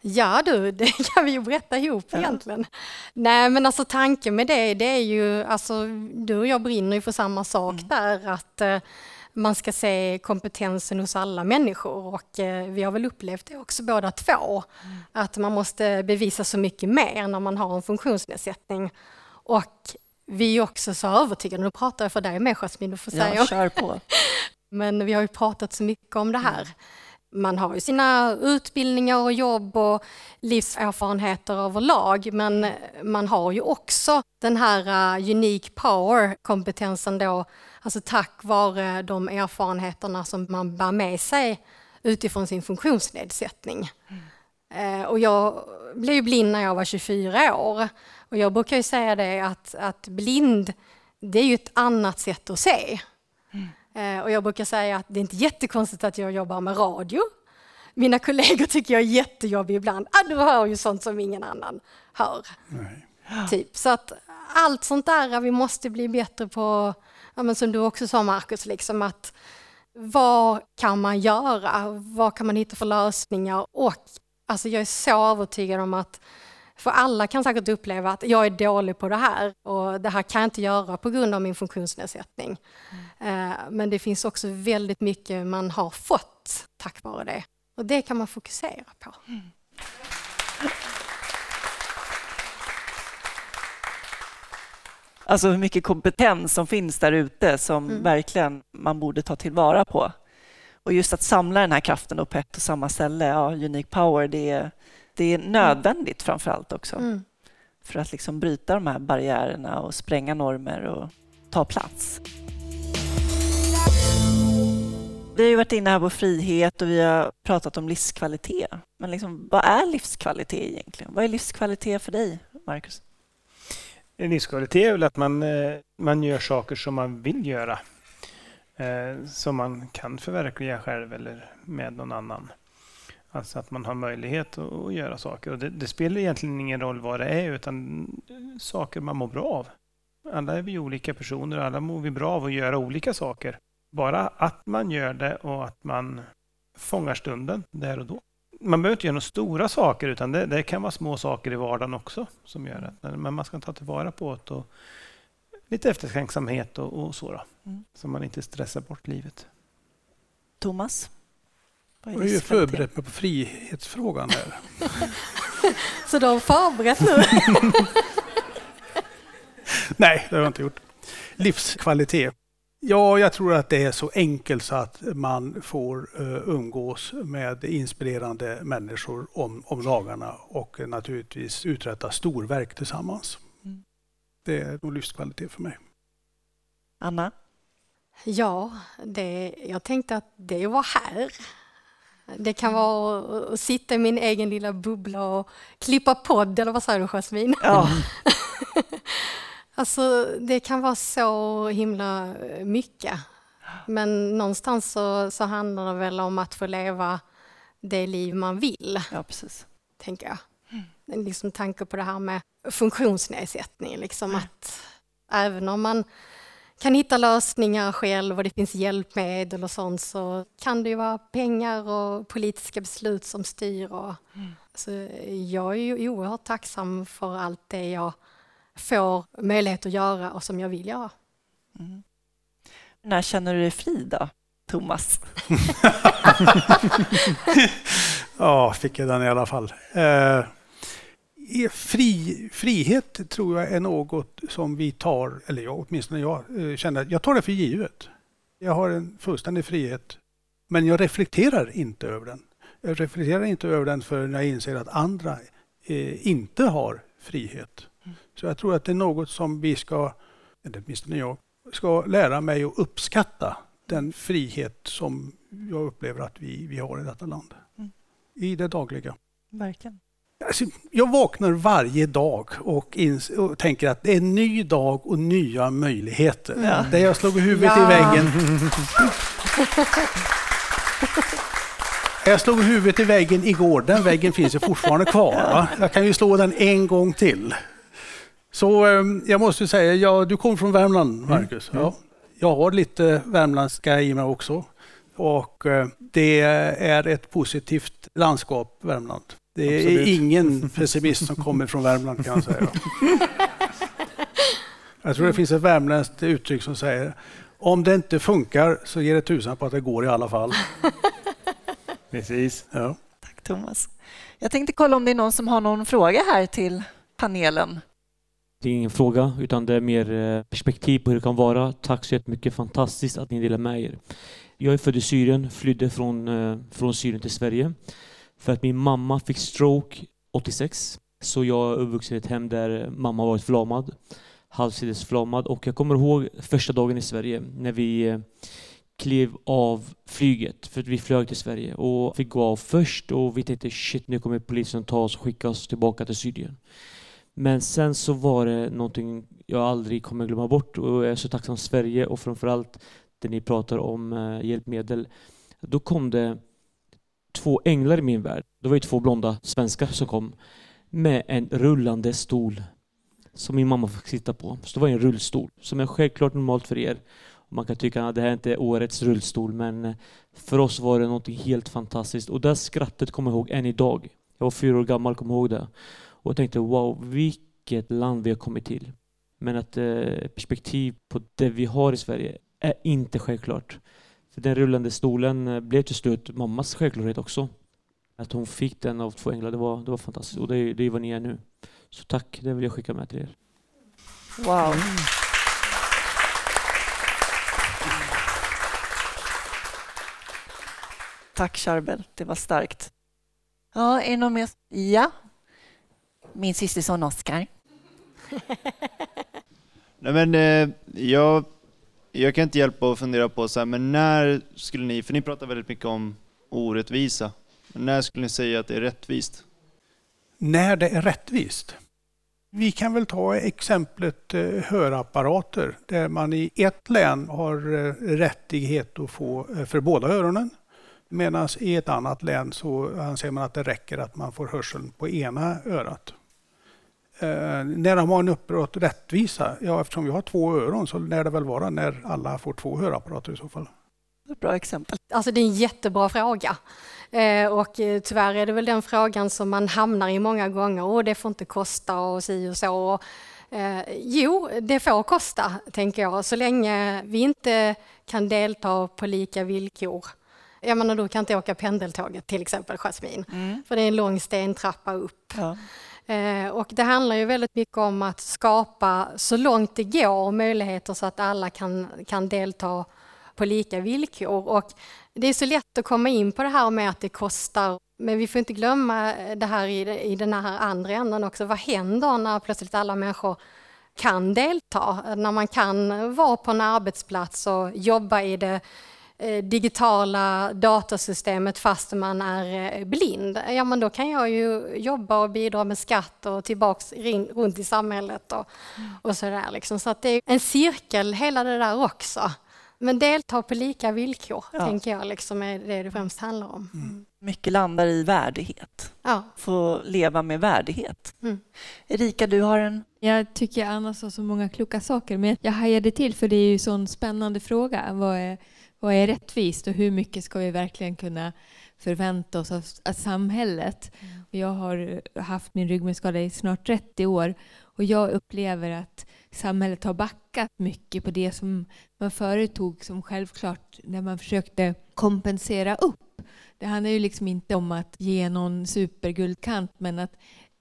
Ja du, det kan vi ju berätta ihop egentligen. Nej men alltså tanken med det, det är ju, alltså du och jag brinner ju för samma sak där, att eh, man ska se kompetensen hos alla människor och eh, vi har väl upplevt det också båda två. Mm. Att man måste bevisa så mycket mer när man har en funktionsnedsättning. Och vi är också så övertygade, nu pratar jag för dig med Jasmine, du får säga. Ja, kör på. Men vi har ju pratat så mycket om det här. Man har ju sina utbildningar och jobb och livserfarenheter överlag, men man har ju också den här uh, unique power-kompetensen då, alltså tack vare de erfarenheterna som man bär med sig utifrån sin funktionsnedsättning. Mm. Uh, och jag blev blind när jag var 24 år och jag brukar ju säga det att, att blind, det är ju ett annat sätt att se. Mm. Och jag brukar säga att det är inte jättekonstigt att jag jobbar med radio. Mina kollegor tycker jag är jättejobbig ibland. Ah, du hör ju sånt som ingen annan hör. Nej. Typ. Så att allt sånt där, vi måste bli bättre på, ja, men som du också sa Markus, liksom att vad kan man göra? Vad kan man hitta för lösningar? Och alltså, jag är så övertygad om att för alla kan säkert uppleva att jag är dålig på det här och det här kan jag inte göra på grund av min funktionsnedsättning. Mm. Men det finns också väldigt mycket man har fått tack vare det. Och det kan man fokusera på. Mm. Alltså hur mycket kompetens som finns där ute som mm. verkligen man borde ta tillvara på. Och just att samla den här kraften på ett och samma ställe, ja, Unique Power, det är, det är nödvändigt mm. framför allt också. Mm. För att liksom bryta de här barriärerna och spränga normer och ta plats. Vi har ju varit inne här på frihet och vi har pratat om livskvalitet. Men liksom, vad är livskvalitet egentligen? Vad är livskvalitet för dig, Marcus? Livskvalitet är väl att man, eh, man gör saker som man vill göra. Eh, som man kan förverkliga själv eller med någon annan. Alltså att man har möjlighet att, göra saker. Och det, det, spelar egentligen ingen roll vad det är, utan saker man mår bra av. Alla är vi olika personer, och alla mår vi bra av att göra olika saker. Bara att man gör det och att man fångar stunden där och då. Man behöver inte göra några stora saker utan det, det kan vara små saker i vardagen också som gör det. Men man ska ta tillvara på det och lite eftertänksamhet och, och så. Då, mm. Så man inte stressar bort livet. Thomas? Jag har ju förberett mig på frihetsfrågan här. så du har förberett nu? Nej, det har jag inte gjort. Livskvalitet. Ja, jag tror att det är så enkelt så att man får uh, umgås med inspirerande människor om, om lagarna och naturligtvis uträtta storverk tillsammans. Det är nog livskvalitet för mig. Anna? Ja, det, jag tänkte att det vara här. Det kan vara att sitta i min egen lilla bubbla och klippa podd, eller vad säger du Jasmine? Ja. Alltså, det kan vara så himla mycket. Men någonstans så, så handlar det väl om att få leva det liv man vill. Ja, precis. Tänker jag. Mm. Liksom tanke på det här med funktionsnedsättning. Liksom mm. att även om man kan hitta lösningar själv och det finns hjälpmedel och sånt så kan det ju vara pengar och politiska beslut som styr. Och, mm. alltså, jag är ju oerhört tacksam för allt det jag får möjlighet att göra och som jag vill göra. Mm. När känner du dig fri då, Thomas? ja, fick jag den i alla fall. Eh, fri, frihet tror jag är något som vi tar, eller jag, åtminstone jag eh, känner, jag tar det för givet. Jag har en fullständig frihet, men jag reflekterar inte över den. Jag reflekterar inte över den förrän jag inser att andra eh, inte har frihet. Så jag tror att det är något som vi ska, eller åtminstone jag, ska lära mig att uppskatta den frihet som jag upplever att vi, vi har i detta land. Mm. I det dagliga. Verkligen. Alltså, jag vaknar varje dag och, och, tänker att det är en ny dag och nya möjligheter. Ja. Där jag slog huvudet ja. i väggen. Jag slog huvudet i väggen igår. Den väggen finns ju fortfarande kvar. Va? Jag kan ju slå den en gång till. Så ehm, jag måste säga, ja, du kommer från Värmland, mm. Marcus. Mm. Ja. Jag har lite värmländska i mig också. Och eh, det är ett positivt landskap, Värmland. Det är Absolut. ingen pessimist som kommer från Värmland kan jag säga. Jag tror det finns ett värmländskt uttryck som säger Om det inte funkar så ger det tusan på att det går i alla fall. Precis. Ja. Tack Thomas. Jag tänkte kolla om det är någon som har någon fråga här till panelen. Det är ingen fråga, utan det är mer eh, perspektiv på hur det kan vara. Tack så jättemycket. Fantastiskt att ni delar med er. Jag är född i Syrien, flydde från, eh, från Syrien till Sverige för att min mamma fick stroke 86. Så jag är uppvuxen i ett hem där mamma varit förlamad, halvsidesförlamad. Och jag kommer ihåg första dagen i Sverige när vi eh, klev av flyget, för att vi flög till Sverige och fick gå av först och vi tänkte shit nu kommer polisen ta oss och skicka oss tillbaka till Syrien. Men sen så var det någonting jag aldrig kommer glömma bort och jag är så tacksam Sverige och framförallt det ni pratar om eh, hjälpmedel. Då kom det två änglar i min värld. Det var ju två blonda svenskar som kom med en rullande stol som min mamma fick sitta på. Så det var en rullstol som är självklart normalt för er. Man kan tycka att det här inte är årets rullstol men för oss var det något helt fantastiskt och det skrattet kommer jag ihåg än idag. Jag var fyra år gammal, kommer ihåg det. Och jag tänkte wow, vilket land vi har kommit till. Men att eh, perspektiv på det vi har i Sverige är inte självklart. För den rullande stolen eh, blev till slut mammas självklarhet också. Att hon fick den av två änglar, det var, det var fantastiskt. Och det är, det är vad ni är nu. Så tack, det vill jag skicka med till er. Wow. Tack Charbel, det var starkt. Ja, är någon mer? Ja. Min systerson Oskar. Nej, men, eh, jag, jag kan inte hjälpa att fundera på så här, men när skulle ni, för ni pratar väldigt mycket om orättvisa, men när skulle ni säga att det är rättvist? När det är rättvist? Vi kan väl ta exemplet eh, hörapparater där man i ett län har eh, rättighet att få eh, för båda öronen. Medan i ett annat län så anser man att det räcker att man får hörseln på ena örat. Eh, när de har en uppbrott rättvisa? Ja, eftersom vi har två öron så lär det väl vara när alla får två hörapparater i så fall. Bra exempel. Alltså det är en jättebra fråga. Eh, och eh, tyvärr är det väl den frågan som man hamnar i många gånger. Och det får inte kosta och si och så. Och, eh, jo, det får kosta, tänker jag, så länge vi inte kan delta på lika villkor. Jag menar, du kan inte åka pendeltåget till exempel, Jasmin. Mm. För det är en lång stentrappa upp. Ja. Eh, och det handlar ju väldigt mycket om att skapa så långt det går möjligheter så att alla kan, kan delta på lika villkor. Och det är så lätt att komma in på det här med att det kostar men vi får inte glömma det här i, i den här andra änden också. Vad händer när plötsligt alla människor kan delta? När man kan vara på en arbetsplats och jobba i det digitala datasystemet fast man är eh, blind, ja men då kan jag ju jobba och bidra med skatt och tillbaks runt i samhället och, och sådär. Liksom. Så att det är en cirkel hela det där också. Men delta på lika villkor, ja. tänker jag, liksom är det det främst handlar om. Mm. Mycket landar i värdighet. Ja. Få leva med värdighet. Mm. Erika, du har en... Jag tycker Anna sa så många kloka saker, men jag hajade till för det är ju en sån spännande fråga. Vad är vad är rättvist och hur mycket ska vi verkligen kunna förvänta oss av, av samhället? Mm. Och jag har haft min ryggmärgsskada i snart 30 år och jag upplever att samhället har backat mycket på det som man företog som självklart när man försökte kompensera upp. Det handlar ju liksom inte om att ge någon superguldkant men att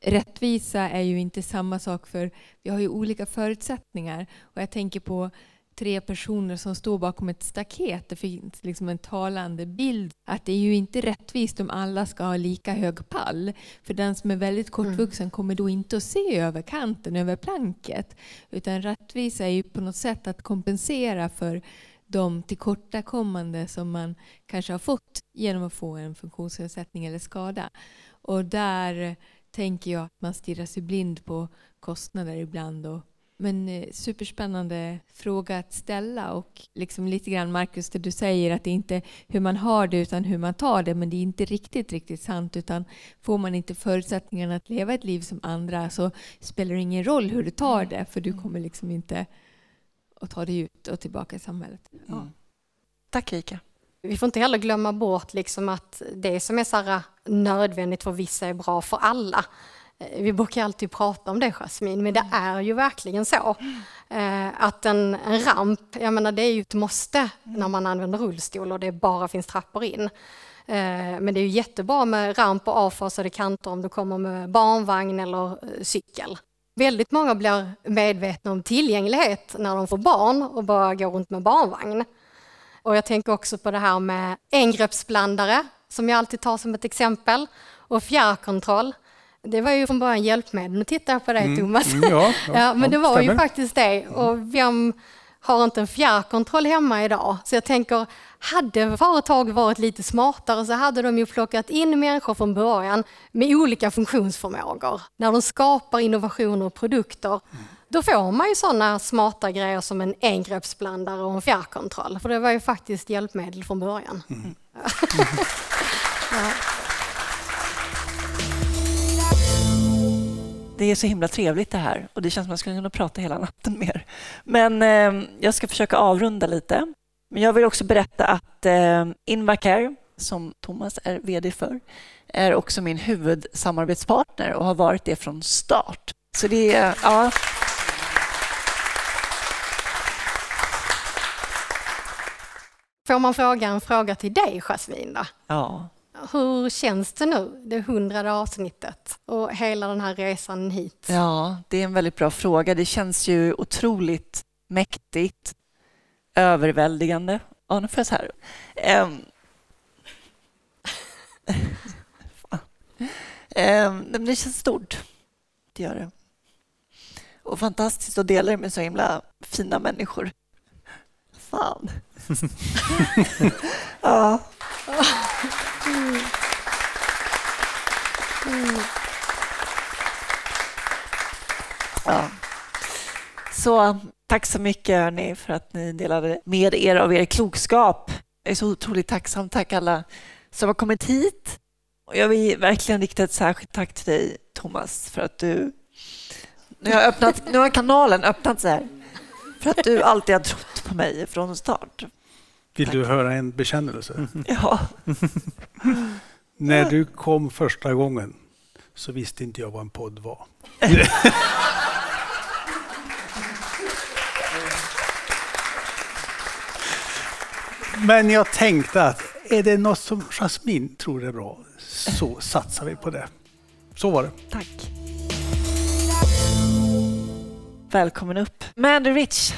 rättvisa är ju inte samma sak för vi har ju olika förutsättningar. Och jag tänker på tre personer som står bakom ett staket. Det finns liksom en talande bild att det är ju inte rättvist om alla ska ha lika hög pall. För den som är väldigt kortvuxen mm. kommer då inte att se över kanten, över planket. Utan rättvisa är ju på något sätt att kompensera för de tillkortakommande som man kanske har fått genom att få en funktionsnedsättning eller skada. Och där tänker jag att man stirrar sig blind på kostnader ibland och men eh, superspännande fråga att ställa och liksom lite grann Marcus, det du säger att det är inte hur man har det utan hur man tar det, men det är inte riktigt, riktigt sant utan får man inte förutsättningarna att leva ett liv som andra så spelar det ingen roll hur du tar det för du kommer liksom inte att ta dig ut och tillbaka i samhället. Ja. Mm. Tack Rika. Vi får inte heller glömma bort liksom att det som är så nödvändigt för vissa är bra för alla. Eh, Vi brukar alltid prata om det, Jasmin, men det är ju verkligen så. Eh, att en, en ramp, jag menar det är ju ett måste när man använder rullstol och det bara finns trappor in. Eh, Men det är ju jättebra med ramp och avfasade kanter om du kommer med barnvagn eller cykel. Väldigt många blir medvetna om tillgänglighet när de får barn och bara går runt med barnvagn. Och jag tänker också på det här med engreppsblandare som jag alltid tar som ett exempel och fjärrkontroll. Det var ju från början hjälpmedel. Nu tittar jag på dig Mm, Thomas. mm, ja, ja, men det ja, var ju stämmer. faktiskt det. Och vem har inte en fjärrkontroll hemma idag? Så jag tänker, hade företag varit lite smartare så hade de ju plockat in människor från början med olika funktionsförmågor. När de skapar innovationer och produkter, då får man ju sådana smarta grejer som en engreppsblandare och en fjärrkontroll. För det var ju faktiskt hjälpmedel från början. ja. Det är så himla trevligt det här och det känns som att jag skulle kunna prata hela natten mer. Men eh, jag ska försöka avrunda lite. Men jag vill också berätta att eh, Invacare, som Thomas är VD för, är också min huvudsamarbetspartner och har varit det från start. Så det är, ja. Får man fråga en fråga till dig, Jasmin? Då? Ja. Hur känns det nu, det hundrade avsnittet och hela den här resan hit? Ja, det är en väldigt bra fråga. Det känns ju otroligt mäktigt, överväldigande. Ja, nu får jag så här. Um. um, det känns stort. Det gör det. Och fantastiskt att dela det med så himla fina människor. Fan. ja. Mm. Mm. Ja. Så tack så mycket hörni, för att ni delade med er av er klokskap. Jag är så otroligt tacksam. Tack alla som har kommit hit. Och jag vill verkligen rikta ett särskilt tack till dig, Thomas, för att du... Nu har, öppnat, nu har kanalen öppnat sig. här. För att du alltid har trott på mig från start. Vill du höra en bekännelse? Ja. När du kom första gången så visste inte jag vad en podd var. Men jag tänkte att är det något som Jasmin tror är bra så satsar vi på det. Så var det. Tack. Välkommen upp. Mandy Rich.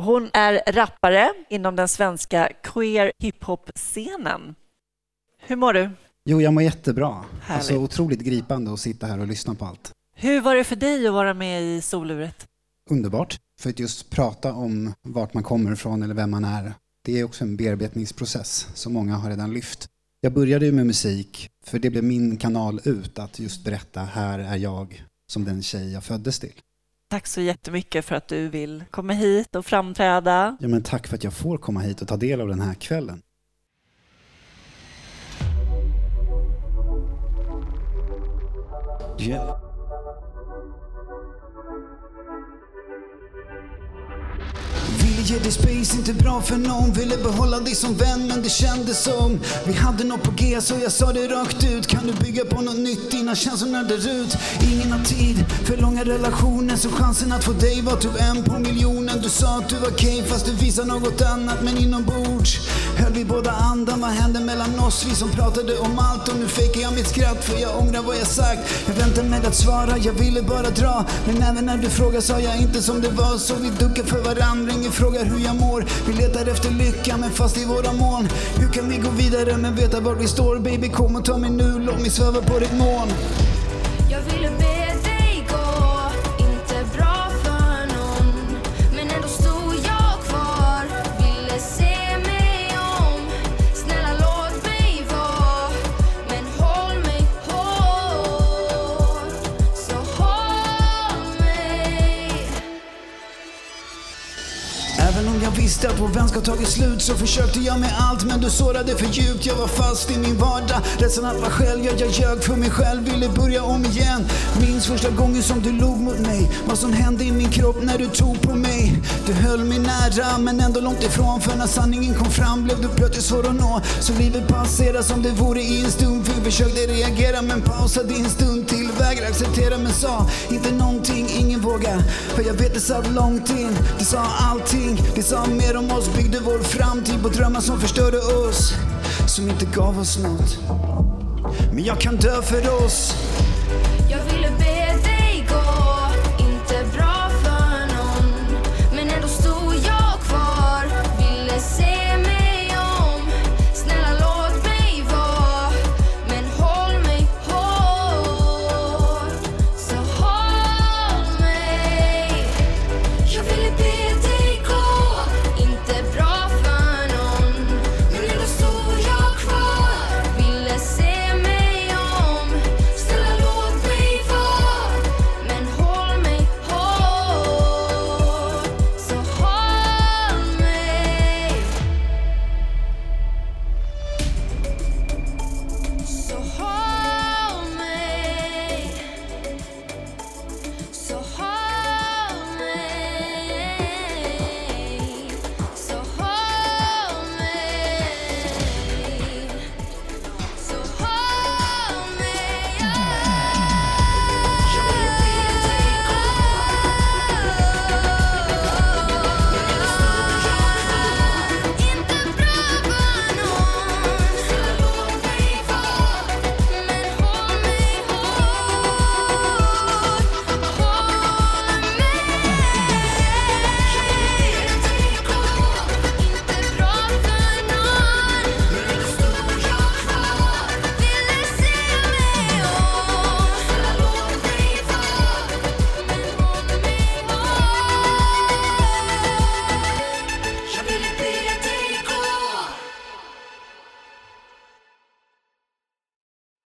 Hon är rappare inom den svenska queer hiphop-scenen. Hur mår du? Jo, jag mår jättebra. Härligt. Alltså otroligt gripande att sitta här och lyssna på allt. Hur var det för dig att vara med i Soluret? Underbart. För att just prata om vart man kommer ifrån eller vem man är. Det är också en bearbetningsprocess som många har redan lyft. Jag började ju med musik, för det blev min kanal ut att just berätta, här är jag som den tjej jag föddes till. Tack så jättemycket för att du vill komma hit och framträda. Ja, men tack för att jag får komma hit och ta del av den här kvällen. Yeah. Ville ge dig space, inte bra för någon. Ville behålla dig som vän men det kändes som Vi hade något på G så jag sa det rakt ut. Kan du bygga på något nytt? Dina känslorna där ut? Ingen har tid för långa relationer Så chansen att få dig var typ en på miljonen. Du sa att du var okej fast du visar något annat Men inombords höll vi båda andan. Vad hände mellan oss? Vi som pratade om allt Och nu fejkar jag mitt skratt för jag ångrar vad jag sagt. Jag väntar med att svara, jag ville bara dra. Men även när du frågar sa jag inte som det var Så vi duckar för varandra, ingen frågar hur jag mår. Vi letar efter lycka men fast i våra moln. Hur kan vi gå vidare men veta var vi står? Baby kom och ta mig nu, låt mig sväva på ditt moln. Jag ville be tagit slut så försökte jag med allt men du sårade för djupt. Jag var fast i min vardag. Ledsen att vara själv, ja, jag ljög för mig själv. Ville börja om igen. Minns första gången som du log mot mig. Vad som hände i min kropp när du tog på mig. Du höll mig nära men ändå långt ifrån. För när sanningen kom fram blev du plötsligt svår att nå. Så livet passerade som det vore i en stund. Vi försökte reagera men pausade en stund till. Vägrade acceptera men sa inte någonting, ingen våga. För jag vet det satt långt in. Det sa allting, det sa mer om oss. Byggde vår framtid på drömmar som förstörde oss. Som inte gav oss något. Men jag kan dö för oss.